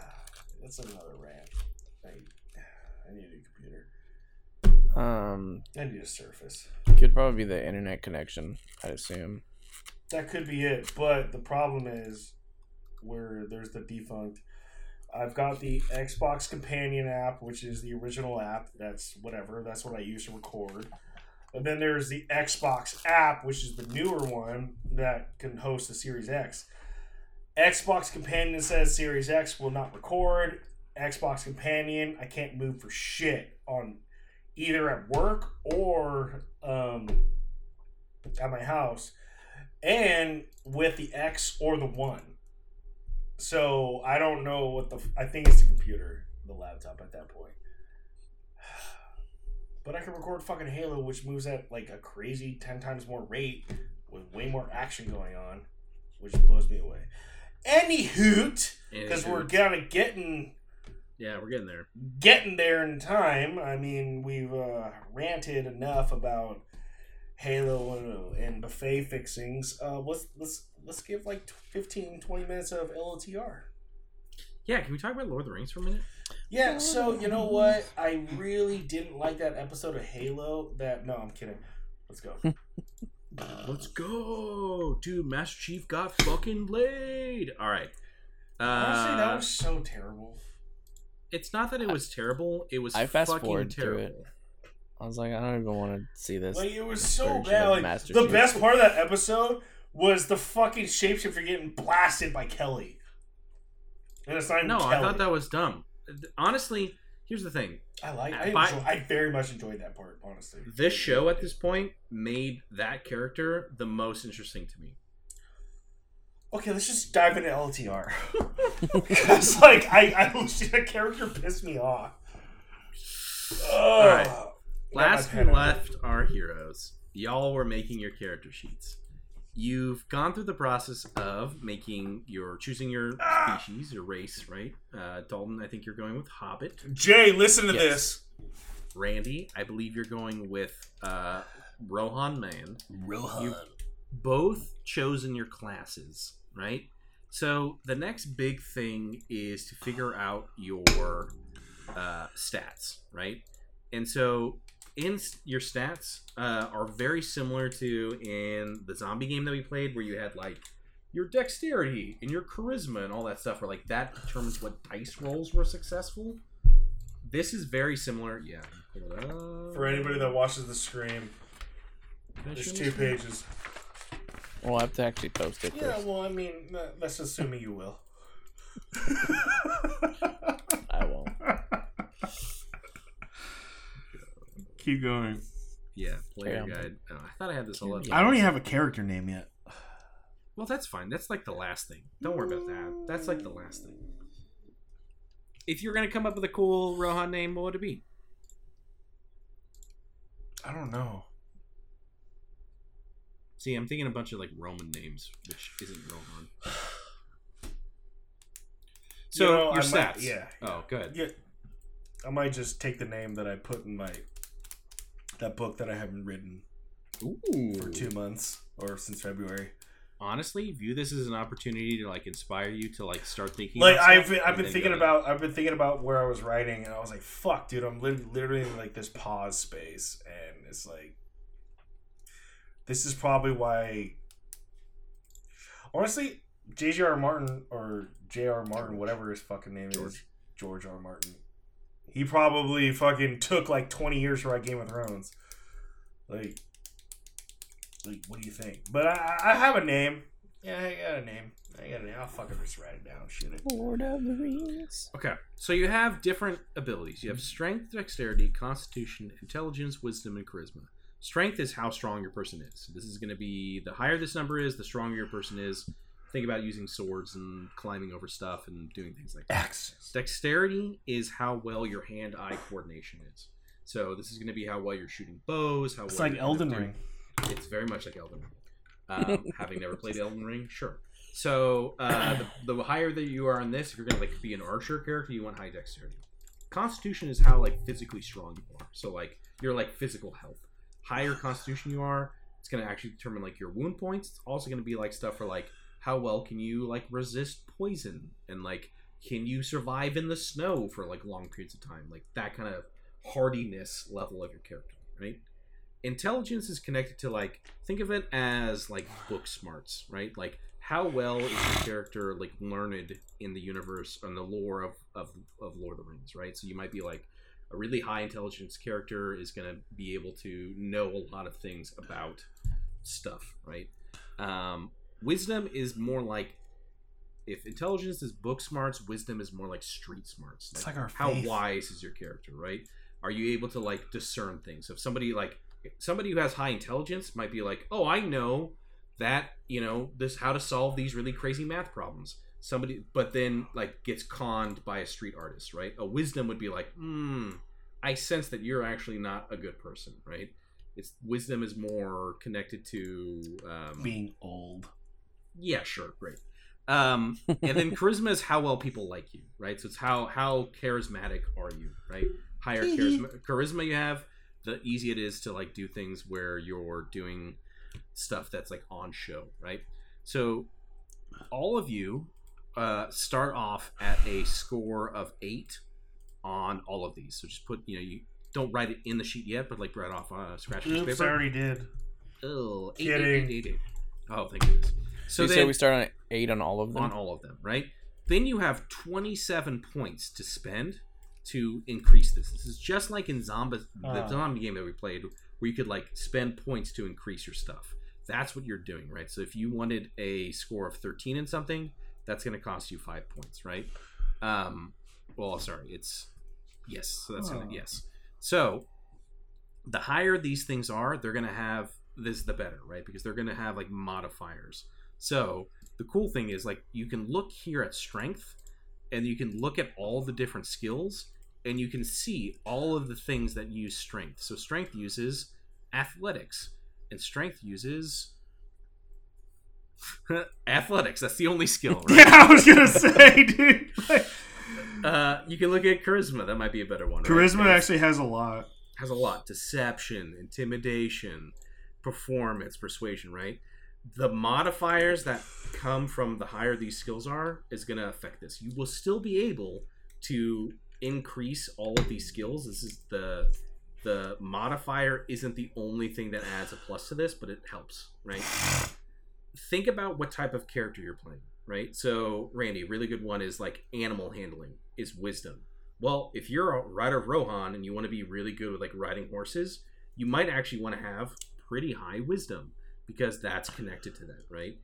that's another rant. I, I need a computer. um, I need a Surface. could probably be the internet connection. I assume. That could be it, but the problem is where there's the defunct. I've got the Xbox Companion app, which is the original app. That's whatever. That's what I use to record. And then there's the Xbox app, which is the newer one that can host the Series X. Xbox Companion says Series X will not record. Xbox Companion, I can't move for shit on either at work or um, at my house and with the X or the One. So I don't know what the. I think it's the computer, the laptop at that point. But I can record fucking Halo, which moves at like a crazy ten times more rate with way more action going on, which blows me away. Any hoot, because we're kind of getting yeah, we're getting there. getting there in time. I mean, we've uh, ranted enough about Halo and, buffet fixings. Uh, let's let's let's give like 15, 20 minutes of LOTR. Yeah, can we talk about Lord of the Rings for a minute? Yeah, so you know what? I really didn't like that episode of Halo. That no, I'm kidding. Let's go. Let's go, dude. Master Chief got fucking laid. All right. Uh, Honestly, that was so terrible. it's not that it was terrible. It was I fast fucking forward through it. I was like, I don't even want to see this. Like it was so bad. Like Master the Chief. best part of that episode was the fucking shapeshifter getting blasted by Kelly. And it's not even No, Kelly. I thought that was dumb. Honestly, here's the thing. I like. I, By- enjoy, I very much enjoyed that part. Honestly, This show at this point made that character the most interesting to me. Okay, let's just dive into LTR. Because like I, I legit, that character pissed me off. All right. Last we left our heroes. Y'all were making your character sheets. You've gone through the process of making your choosing your Ah! species, your race, right? Uh, Dalton, I think you're going with Hobbit. Jay, listen to Yes. this. Randy, I believe you're going with uh, Rohan Man. Rohan. You've both chosen your classes, right? So the next big thing is to figure out your uh, stats, right? And so in your stats uh, are very similar to in the zombie game that we played, where you had like your dexterity and your charisma and all that stuff, where like that determines what dice rolls were successful. This is very similar. Yeah. pull it up. For anybody that watches the stream, there's two pages. We'll have to actually post it Yeah, first. well, I mean, that's assuming you will. I won't. Keep going. Yeah, player Yeah. guide. Oh, I thought I had this all up. I don't even have a character name yet. Well, that's fine. That's like the last thing. Don't worry about that. That's like the last thing. If you're gonna come up with a cool Rohan name, what would it be? I don't know. See, I'm thinking a bunch of like Roman names, which isn't Rohan. So You know, your I stats. might- yeah. Oh, good. Yeah. I might just take the name that I put in my that book that I haven't written Ooh. for two months or since February. Honestly, view this as an opportunity to like inspire you to like start thinking. Like about I've been, I've been thinking go- about I've been thinking about where I was writing and I was like, fuck, dude, I'm lit- literally in like this pause space and it's like this is probably why honestly J.J.R. Martin or J.R. Martin, whatever his fucking name is, George. George R. Martin. He probably fucking took like 20 years to write Game of Thrones. Like, like what do you think? But I, I have a name. Yeah, I got a name. I got a name. I'll fucking just write it down. Shit it. Lord of the Rings. Okay, so you have different abilities. You have strength, dexterity, constitution, intelligence, wisdom, and charisma. Strength is how strong your person is. This is going to be the higher this number is, the stronger your person is. Think about using swords and climbing over stuff and doing things like that. Axes. Dexterity is how well your hand-eye coordination is. So this is going to be how well you're shooting bows. How It's well like Elden Ring. it's very much like Elden Ring. Um, having never played Elden Ring, sure. So uh, the, the higher that you are on this, if you're gonna like be an archer character, you want high dexterity. Constitution is how like physically strong you are. So like your like physical health. Higher constitution you are, it's gonna actually determine like your wound points. It's also gonna be like stuff for like how well can you like resist poison? And like can you survive in the snow for like long periods of time, like that kind of hardiness level of your character, right? intelligence is connected to like think of it as like book smarts right? Like how well is your character like learned in the universe and the lore of, of of lord of the rings right? So you might be like a really high intelligence character is going to be able to know a lot of things about stuff right? Um wisdom is more like if intelligence is book smarts wisdom is more like street smarts It's like our how faith. wise is your character right are you able to like discern things so if somebody like somebody who has high intelligence might be like oh i know that you know this how to solve these really crazy math problems somebody but then like gets conned by a street artist right a wisdom would be like hmm I sense that you're actually not a good person, right? It's wisdom is more connected to um, Being old. Yeah, sure, great. Um, and then charisma is how well people like you, right? So it's how how charismatic are you, right? Higher charisma, charisma you have, the easier it is to like do things where you're doing stuff that's like on show, right? So all of you uh, start off at a score of eight on all of these. So just put you know you don't write it in the sheet yet, but like write off on a scratch piece of Oops, I paper. already did. Oh, eight, Kidding. eight, eight, eight, eight. Oh, thank goodness. So So you then, say we start on eight on all of them. on all of them, right? Then you have 27 points to spend to increase this. This is just like in zombie the Ah. zombie game that we played, where you could like spend points to increase your stuff. That's what you're doing, right? So if you wanted a score of 13 in something, that's going to cost you five points, right? Um, well, sorry, it's yes. So that's gonna Oh. yes. So the higher these things are, they're going to have this the better, right? Because they're going to have like modifiers. So the cool thing is like you can look here at strength and you can look at all the different skills and you can see all of the things that use strength. So strength uses athletics and strength uses athletics. That's the only skill, right? Yeah, I was gonna say, dude. Uh, you can look at charisma. That might be a better one. charisma It's- actually has a lot. has a lot deception intimidation performance persuasion right the modifiers that come from the higher these skills are is going to affect this. You will still be able to increase all of these skills. This is the the modifier isn't the only thing that adds a plus to this but it helps right? Think about what type of character you're playing right? So randy really good one is like animal handling is wisdom. Well, if you're a rider of Rohan and you want to be really good with like riding horses, you might actually want to have pretty high wisdom because that's connected to that, right?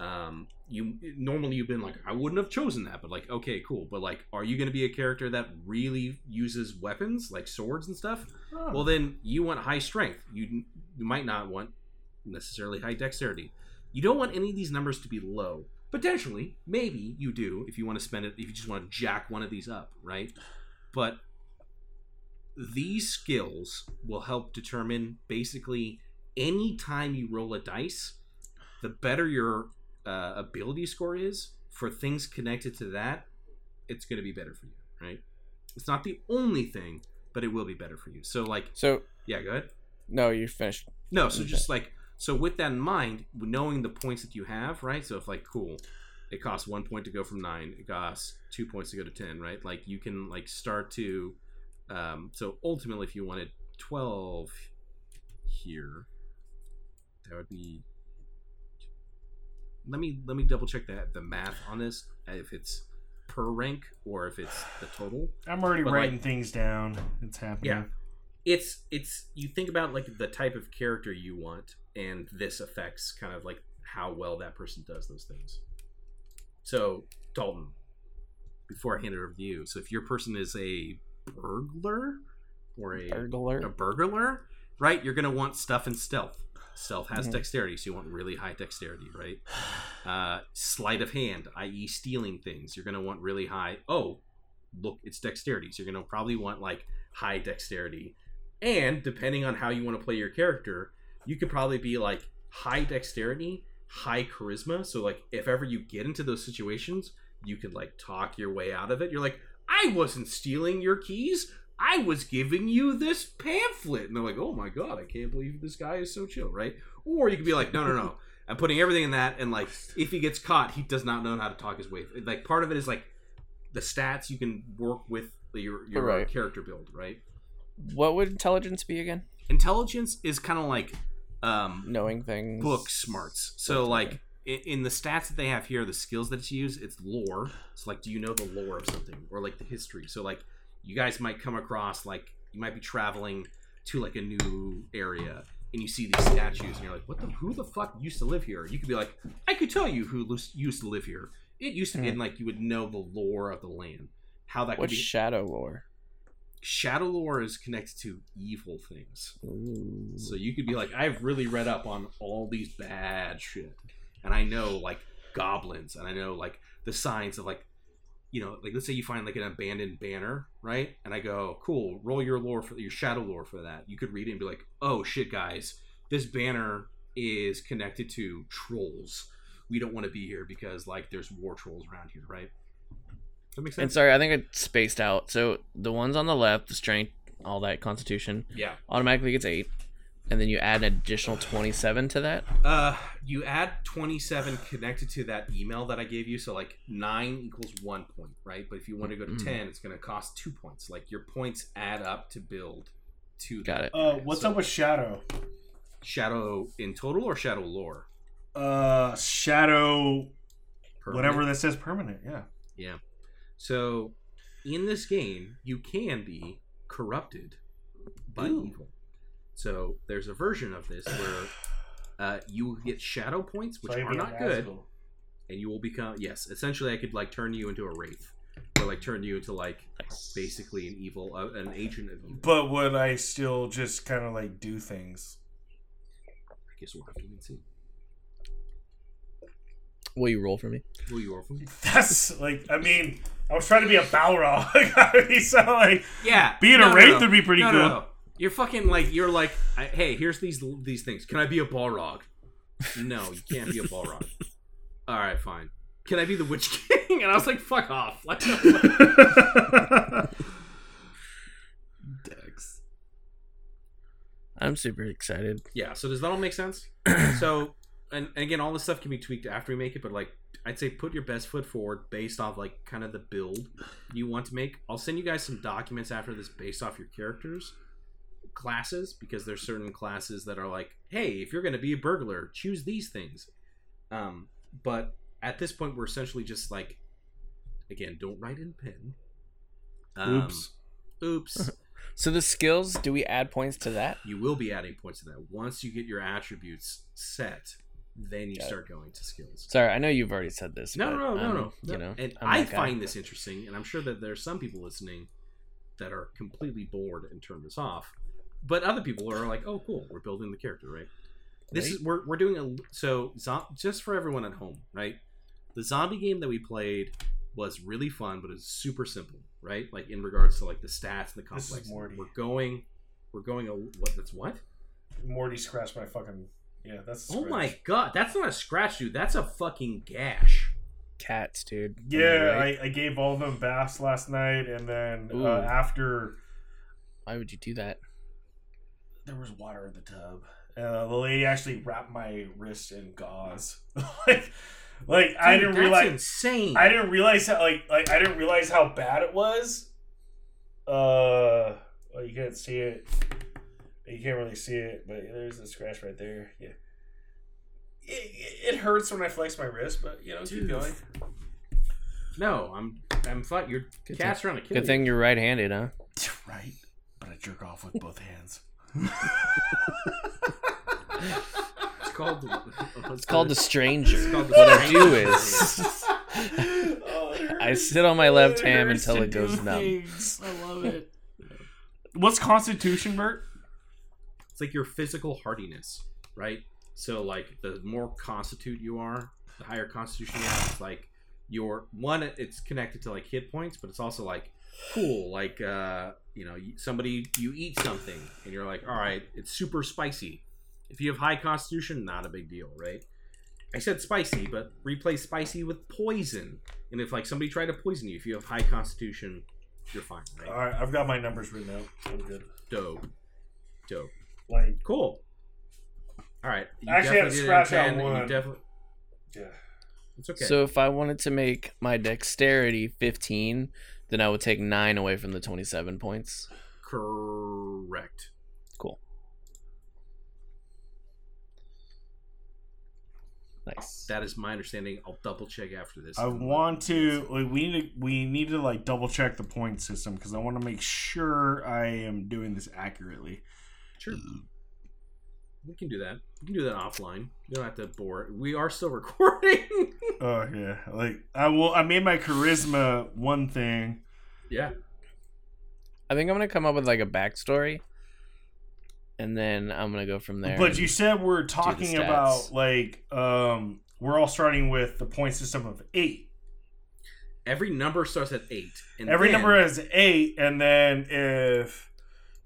Um, you normally you've been like, I wouldn't have chosen that, but like, okay, cool. But like, are you going to be a character that really uses weapons like swords and stuff? Well, then you want high strength. You you might not want necessarily high dexterity. You don't want any of these numbers to be low. Potentially, maybe you do if you want to spend it. If you just want to jack one of these up, right? But these skills will help determine basically any time you roll a dice, the better your uh, ability score is for things connected to that. It's going to be better for you, right? It's not the only thing, but it will be better for you. So, like, So yeah, go ahead. no, you're finished. No, so just like so with that in mind, knowing the points that you have, right? So if like cool, it costs one point to go from nine, it costs two points to go to ten, right? Like you can like start to um so ultimately if you wanted twelve here, that would be let me let me double check that the math on this if it's per rank or if it's the total I'm already But, writing like- things down. It's happening. Yeah. it's it's you think about like the type of character you want and this affects kind of like how well that person does those things so dalton before i hand it over to you so if your person is a burglar or a, burglar, a Burglar. burglar right you're going to want stuff in stealth stealth has Mhm. dexterity so you want really high dexterity right? Uh sleight of hand i.e stealing things. You're going to want really high oh look it's dexterity. So you're going to probably want like high dexterity. And depending on how you want to play your character you could probably be like high dexterity high charisma. So like if ever you get into those situations you could like talk your way out of it. You're like i wasn't stealing your keys i was giving you this pamphlet and they're like oh my god i can't believe this guy is so chill right or you could be like no no no i'm putting everything in that and like if he gets caught he does not know how to talk his way like part of it is like the stats you can work with your your Right. character build right What would intelligence be again? intelligence is kind of like um Knowing things. book smarts so Okay. like in, in the stats that they have here the skills that it's used it's lore so like do you know the lore of something or like the history so like you guys might come across like you might be traveling to like a new area and you see these statues and you're like what the who the fuck used to live here? You could be like i could tell you who used to live here. It used to be and like you would know the lore of the land. How that could What's be shadow lore? shadow lore is connected to evil things. Ooh. so you could be like, I've really read up on all these bad shit, and I know like goblins, and I know like the signs of like you know, like let's say you find like an abandoned banner, right? And I go, cool, roll your lore for your shadow lore for that. You could read it and be like, oh shit, guys, this banner is connected to trolls. We don't want to be here because like there's war trolls around here, right? That makes sense. And sorry, I think I spaced out. So the ones on the left, the strength, all that constitution, yeah. automatically gets eight, and then you add an additional twenty-seven to that. Uh, you add 27 connected to that email that I gave you. So, like, 9 equals 1 point, right? But if you want to go to Mhm. 10, it's going to cost 2 points. Like, your points add up to build to Got it. Uh, what's So- up with Shadow? Shadow in total or Shadow lore? Uh, Shadow, Permanent? whatever that says permanent. Yeah. Yeah. So, in this game, you can be corrupted by Ooh. evil. So, there's a version of this where uh, you get shadow points, which So are not good. Nazgul. and you will become yes essentially i could like turn you into a wraith or like turn you into like basically an evil uh, an agent of evil But would I still just kind of like do things? i guess we'll have to wait and see Will you roll for me? who you are from That's like, I mean, I was trying to be a Balrog. I mean, so like, yeah being no, a wraith no. would be pretty No, cool. No, no. you're fucking like you're like I, hey here's these these things can i be a balrog no you can't be a balrog all right fine can i be the witch king and i was like fuck off like Dex. I'm super excited. Yeah, so does that all make sense? so, and, and again, all this stuff can be tweaked after we make it, but like, I'd say put your best foot forward based off like kind of the build you want to make. I'll send you guys some documents after this based off your characters, classes, because there's certain classes that are like, hey, if you're going to be a burglar, choose these things. Um, but at this point, we're essentially just like, again, don't write in pen. Um, Oops. Oops. So the skills, do we add points to that? you will be adding points to that once you get your attributes set then you Got it. start going to skills Sorry, I know you've already said this. no but no no no I'm, no You know, and I'm i that guy. find this interesting and i'm sure that there's some people listening that are completely bored and turn this off but other people are like oh cool we're building the character right this Right. is we're, we're doing a so zo- just for everyone at home right the zombie game that we played was really fun but it's super simple right like in regards to like the stats and the This is complex Morty. we're going we're going a what that's what Morty scratched my fucking. Yeah, that's. a Oh my god, that's not a scratch, dude. That's a fucking gash. Cats, dude. Yeah, right? I, I gave all of them baths last night, and then uh, after Why would you do that? There was water in the tub, uh, the lady actually wrapped my wrist in gauze. like, like I didn't that's realize. insane. I didn't realize how like like I didn't realize how bad it was. Uh, well, you can't see it. You can't really see it, but there's a scratch right there. Yeah, it, it hurts when I flex my wrist, but you know, keep going. no, I'm I'm fine. Your Good cat's trying to kill Good you. thing you're right-handed, huh? Right, but I jerk off with both hands. It's called. It's called the stranger. It's called the what I do is Oh, I sit on my left It hand until it goes do numb. things. I love it. What's Constitution, Bert? It's like your physical hardiness, right? So like the more constitute you are, the higher constitution you have. It's like your one. It's connected to like hit points, but it's also like cool. Like uh, you know, somebody you eat something and you're like, all right, it's super spicy. If you have high constitution, not a big deal, right? I said spicy, but replace spicy with poison. And if like somebody tried to poison you, if you have high constitution, you're fine, right? All right, I've got my numbers written out. I'm good. Dope, dope. Like, Cool. All right. You I actually had to definitely did it scratch out 10, you one. definitely- yeah. it's okay. So if I wanted to make my dexterity 15, then I would take 9 away from the 27 points. correct. Cool. Nice. That is my understanding. I'll double check after this. I want to. Like, we need to. We need to like double check the point system because I want to make sure I am doing this accurately. Sure. Mm. We can do that. We can do that offline. You don't have to bore. We are still recording. Oh yeah, like I will. I made my charisma one thing. yeah. I think I'm going to come up with like a backstory. And then I'm going to go from there. But you said we're talking about like um we're all starting with the point system of eight. Every number starts at eight. And Every then- number has eight, and then if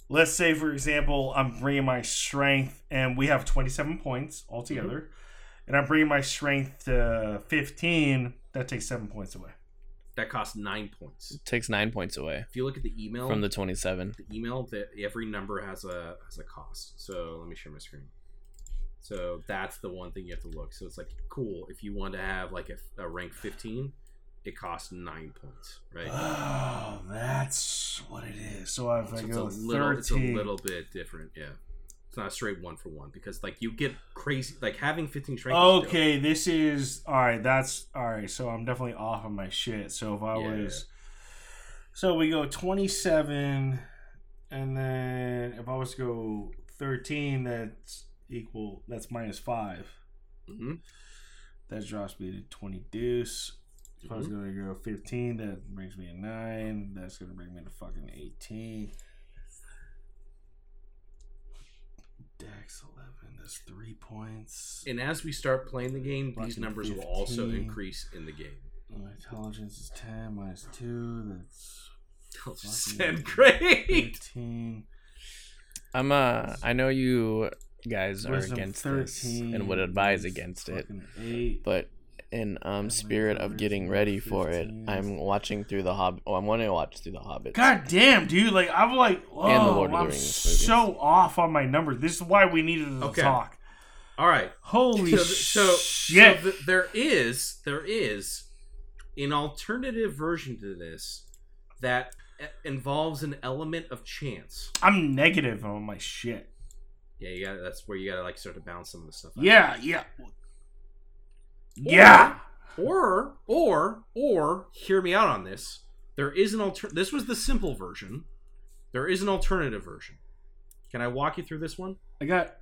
let's say for example, I'm bringing my strength, and we have 27 points altogether, Mm-hmm. and I'm bringing my strength to 15. That takes seven points away. that costs nine points. it takes nine points away If you look at the email from the 27. the email that every number has a has a cost. So let me share my screen. So that's the one thing you have to look. So it's like cool if you want to have like a, a rank 15, it costs nine points, right? Oh, that's what it is. So if So I it's a go little, it's a little bit different, yeah. It's not a straight one for one because like you get crazy like having 15 strength. is. Okay, this is all right. That's all right. So I'm definitely off of my shit. So if I Yeah. was, so we go 27, and then if I was to go 13, that's equal. That's minus five. Mhm. That drops me to 20 deuce. If I was going to go 15, that brings me a nine. That's going to bring me to fucking 18. Dex 11. That's three points. And as we start playing the game, these Fucking numbers will also 15. increase in the game. My intelligence is 10 minus 2. That's That just Fucking sound great. 15. I'm uh I know you guys are Wisdom against this and would advise against it. fucking 8. But in um spirit of getting ready for it, I'm watching through the Hobbit. Oh, I'm wanting to watch through the Hobbit. God damn, dude. Like, I'm like, oh, And the Lord of the I'm Rings so off on my numbers. This is why we needed to Okay. talk. All right. Holy so, so, shit. so th- there is there is an alternative version to this that e- involves an element of chance. I'm negative on my shit. Yeah, you got that's where you got to like start to balance some of the stuff. out. Yeah, yeah. Yeah. Or or or hear me out on this. There is an alter. This was the simple version. There is an alternative version. Can I walk you through this one? I got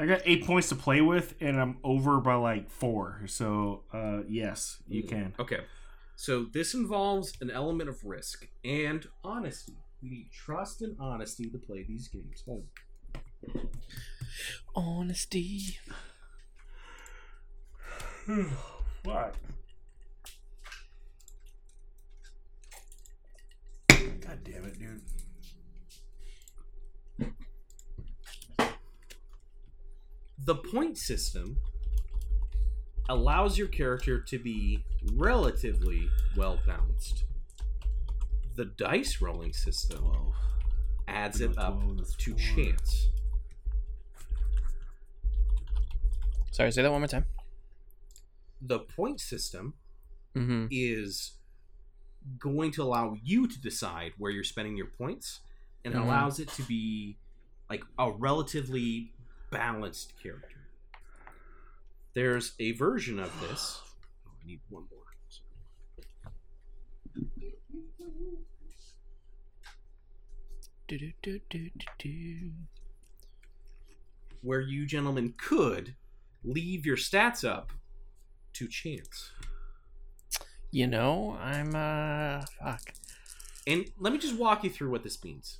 I got eight points to play with, and I'm over by like four. So, uh, yes, you Mm. can. Okay. So this involves an element of risk and honesty. We need trust and honesty to play these games. Hold. Honesty. What? God damn it, dude. The point system allows your character to be relatively well balanced. The dice rolling system Twelve. adds it up Twelve, to four. chance. Sorry, say that one more time. The point system Mm-hmm. is going to allow you to decide where you're spending your points and Mhm. allows it to be like a relatively balanced character. There's a version of this. Oh, I need one more. Where you gentlemen could leave your stats up to chance. You know, I'm uh fuck. And let me just walk you through what this means.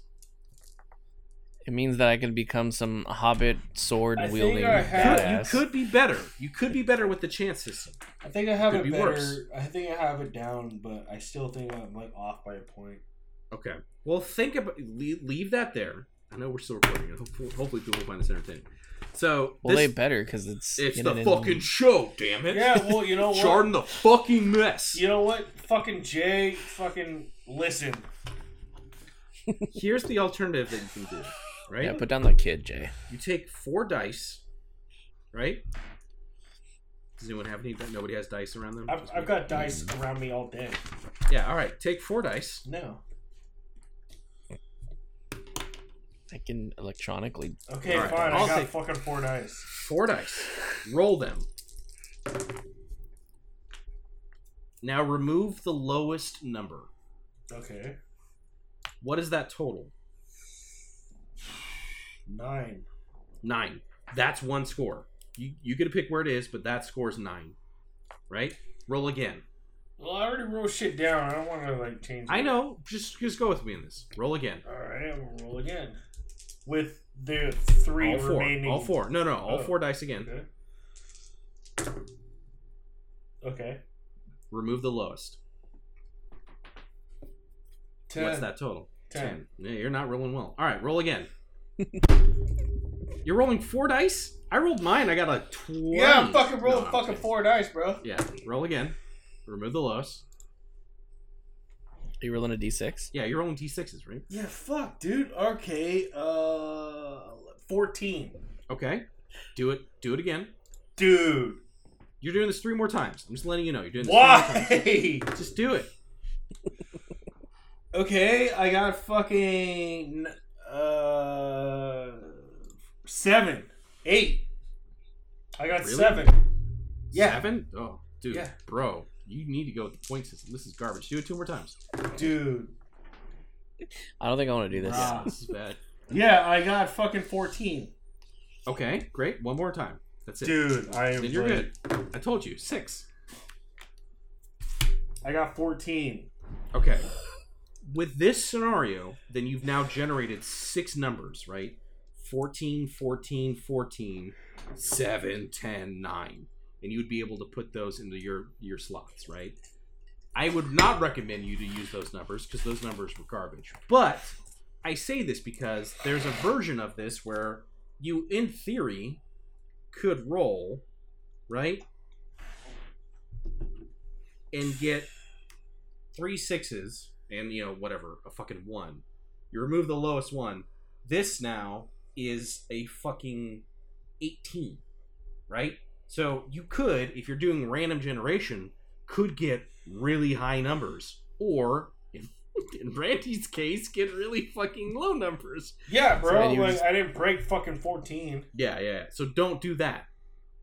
It means that I can become some hobbit sword wielding You could be better. You could be better with the chance system. I think I have Could it be better. worse. I think I have it down, but I still think I'm like off by a point. Okay. Well, think about leave, leave that there. I know we're still recording. Hopefully, hopefully people find this entertaining. So Well, they better because it's it's the it in- fucking show. Damn it. Yeah, well, you know what? Jordan the fucking mess. You know what? Fucking Jay, fucking listen. Here's the alternative that you can do. Right. Yeah, put down the kid, Jay. you take four dice. Right. Does anyone have any? Nobody has dice around them. I've, I've got dice around me all day. Yeah. All right. Take four dice. No. I can electronically. Okay, All right, fine. I'll I got take- fucking four dice. Four dice. Roll them. Now remove the lowest number. Okay. What is that total? Nine. Nine. That's one score. You you get to pick where it is, but that score is nine. Right? Roll again. Well, I already wrote shit down. I don't want to like change. I it. know. Just just go with me in this. Roll again. All right, I'm gonna roll again. With the three all four. remaining. All four. No, no. All Oh. four dice again. Okay. Okay. Remove the lowest. Ten. What's that total? Ten. Yeah, you're not rolling well. All right, roll again. you're rolling four dice. I rolled mine. I got a twenty. Yeah, I'm fucking rolling No, I'm fucking kidding. four dice, bro. Yeah, roll again. Remove the lowest. Are you rolling a d6? Yeah, you're rolling d6s, right? Yeah, fuck, dude. Okay, uh, fourteen. Okay. Do it. Do it again. Dude, You're doing this three more times. I'm just letting you know. You're doing this. Three more why? times. Just do it. Okay, I got fucking uh seven, eight. I got Really? seven. Yeah. Seven? Oh, dude, Yeah. bro, you need to go with the point system. This is garbage. Do it two more times. Dude. I don't think I want to do this. Bruh. This is bad. Yeah, I got fucking fourteen. Okay, great. One more time. That's it. Dude, I am then you're good. I told you six. I got 14. Okay. With this scenario, then you've now generated six numbers, right? 14, 14, 14, 7, 10, 9. And you would be able to put those into your, your slots, right? I would not recommend you to use those numbers because those numbers were garbage. But I say this because there's a version of this where you, in theory, could roll, right? And get three sixes and you know whatever a fucking one you remove the lowest one this now is a fucking 18 right so you could if you're doing random generation could get really high numbers or in, in randy's case get really fucking low numbers Yeah, So bro. you like, just- I didn't break fucking 14. yeah yeah so don't do that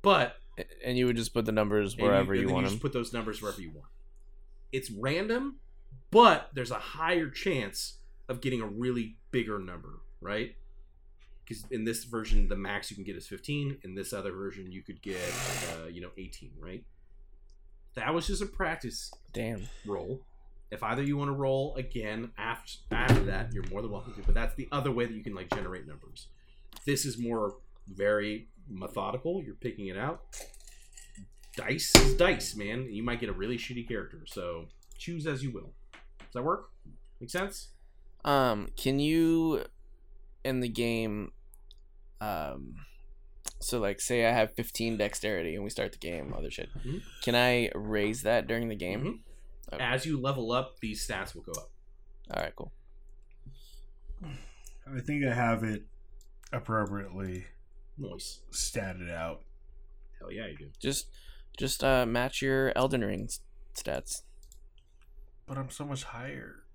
but And you would just put the numbers and wherever and you, want just them. put those numbers wherever you want. It's random, but there's a higher chance of getting a really bigger number, right? Because in this version, the max you can get is 15. In this other version, you could get, uh, you know, 18, right? That was just a practice Damn. roll. If either you want to roll again after after that, you're more than welcome to. But that's the other way that you can like generate numbers. This is more very methodical. You're picking it out. Dice is dice, man. You might get a really shitty character, so choose as you will. Does that work? Make sense? Um, can you in the game um so like say I have 15 dexterity and we start the game, other shit. Mhm. Can I raise that during the game? Mhm. Okay. As you level up, these stats will go up. All right, cool. I think I have it appropriately Nice. statted out. Hell yeah, you do. Just just uh match your Elden Ring stats. But I'm so much higher.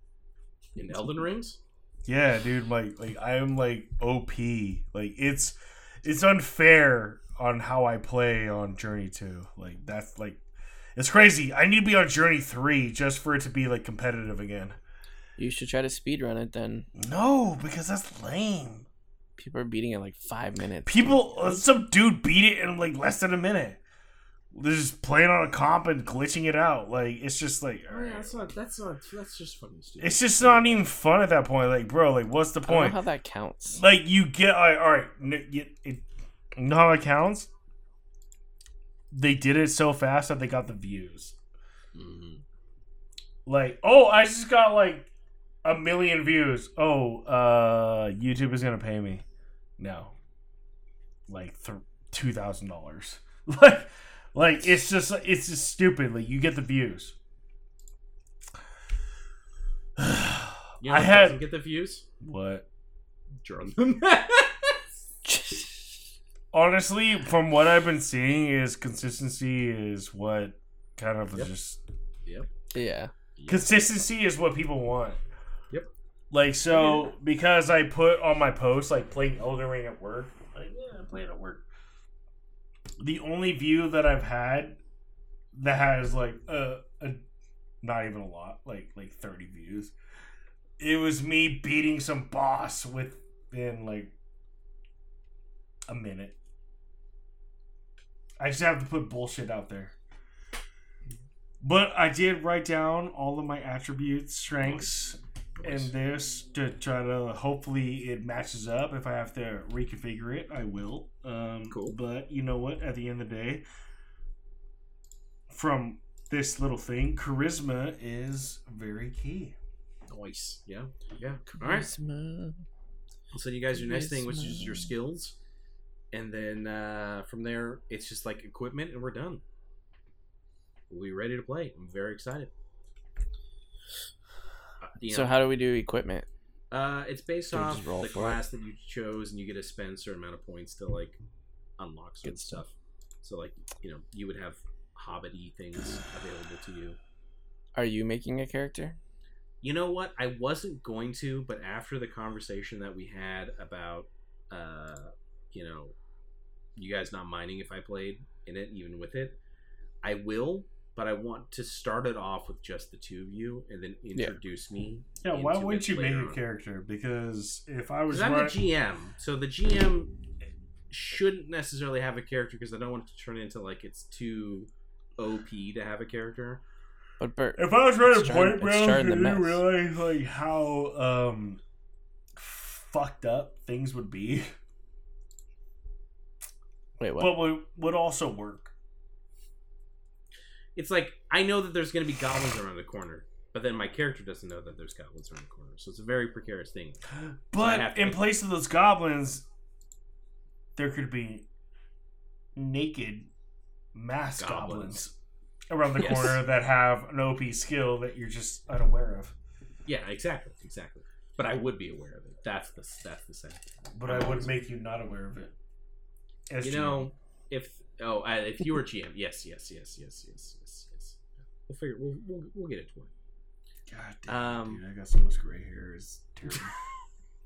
In Elden Rings, Yeah, dude, like like I am like OP. Like it's it's unfair on how I play on Journey 2. Like that's like it's crazy. I need to be on Journey 3 just for it to be like competitive again. You should try to speedrun it then. No, because that's lame. People are beating it like 5 minutes. People uh, some dude beat it in like less than a minute. They're just playing on a comp and glitching it out. Like it's just like oh, yeah, that's not. That's not. That's just fucking stupid. it's just not even fun at that point. Like, bro, like what's the I don't know point? how that counts. like you get all right, all right n- you, it, you know how it counts they did it so fast that they got the views Mhm. like oh i just got like a million views oh uh youtube is gonna pay me no like th- $2000 like like it's just it's just stupid like you get the views You know, I had- get the views. what Jordan. honestly, from what I've been seeing, is consistency is what kind of Yep. just Yep. yeah. consistency is what people want. Yep. Like so, because I put on my post like playing Elden Ring at work. Like yeah, I play it at work. The only view that I've had that has like a, a not even a lot, like like thirty views. It was me beating some boss within like a minute. I just have to put bullshit out there. But I did write down all of my attributes, strengths, and this to try to hopefully it matches up. If I have to reconfigure it, I will. Um, Cool. But you know what? At the end of the day, from this little thing, charisma is very key. Nice. Yeah. Yeah. All right. Charisma. I'll send you guys your next thing, which is your skills, and then uh, from there it's just like equipment, and we're done. We'll be ready to play. I'm very excited. You So how do we do equipment? uh, it's based Do we off just roll the for it? class that you chose, and you get to spend a certain amount of points to like unlock certain Good stuff. stuff. So like you know you would have hobbity things available to you. Are you making a character? You know what? I wasn't going to, but after the conversation that we had about, uh, you know, you guys not minding if I played in it, even with it, I will. But I want to start it off with just the two of you, and then introduce me. Yeah, why wouldn't you make a character? Because if I was I'm the GM, so the GM shouldn't necessarily have a character because I don't want it to turn into like it's too OP to have a character. But Bert, if I was running It's starting- Point it's Brown, did you realize like how um fucked up things would be? wait, what? But would would also work. It's like I know that there's going to be goblins around the corner, but then my character doesn't know that there's goblins around the corner, so it's a very precarious thing. But in place of those goblins, there could be naked mass Goblins. goblins, around the Yes. corner that have an OP skill that you're just unaware of. Yeah, exactly, exactly. But I would be aware of it. That's the that's the sense. But I would make you not aware of it. As you know, if oh, uh, if you were GM, yes, yes, yes, yes, yes, yes, yes. We'll figure. We'll we'll, we'll get it to it. God damn, Um, dude, I got so much gray hair. It's terrible.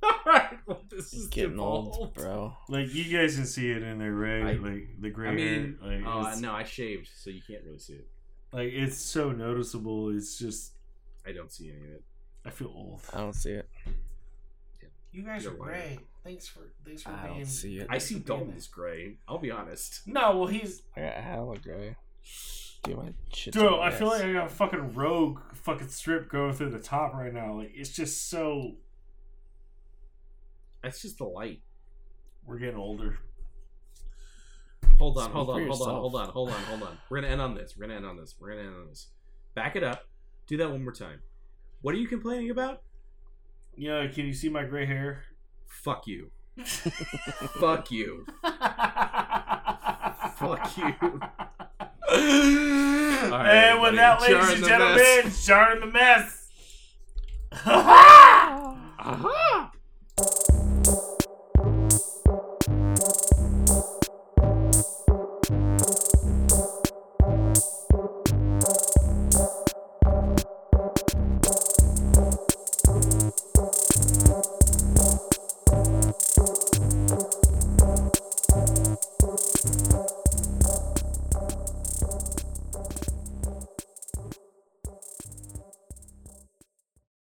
All right. Well, this is Getting old, devolved. bro. like you guys can see it in there, right? I- like the gray I mean, hair. Like, oh it's, no, I shaved, so you can't really see it. like it's so noticeable. It's just I don't see any of it. I feel old. I don't see it. You guys You're are lying. Great. Thanks for thanks for I being. don't see it. I see for Dalton's gray. I'll be honest. No, well he's I got hella gray. Dude, my shit's Dude, a I feel mess. like I got a fucking rogue fucking strip going through the top right now. Like it's just so That's just the light. we're getting older. Hold on, Speak hold for on, hold on, yourself. hold on, hold on, hold on. We're gonna end on this. We're gonna end on this. We're gonna end on this. Back it up. Do that one more time. What are you complaining about? Yeah, can you see my gray hair? Fuck you. Fuck you. Fuck you. and with buddy. that, ladies and gentlemen, mess. jar in the mess. Ah!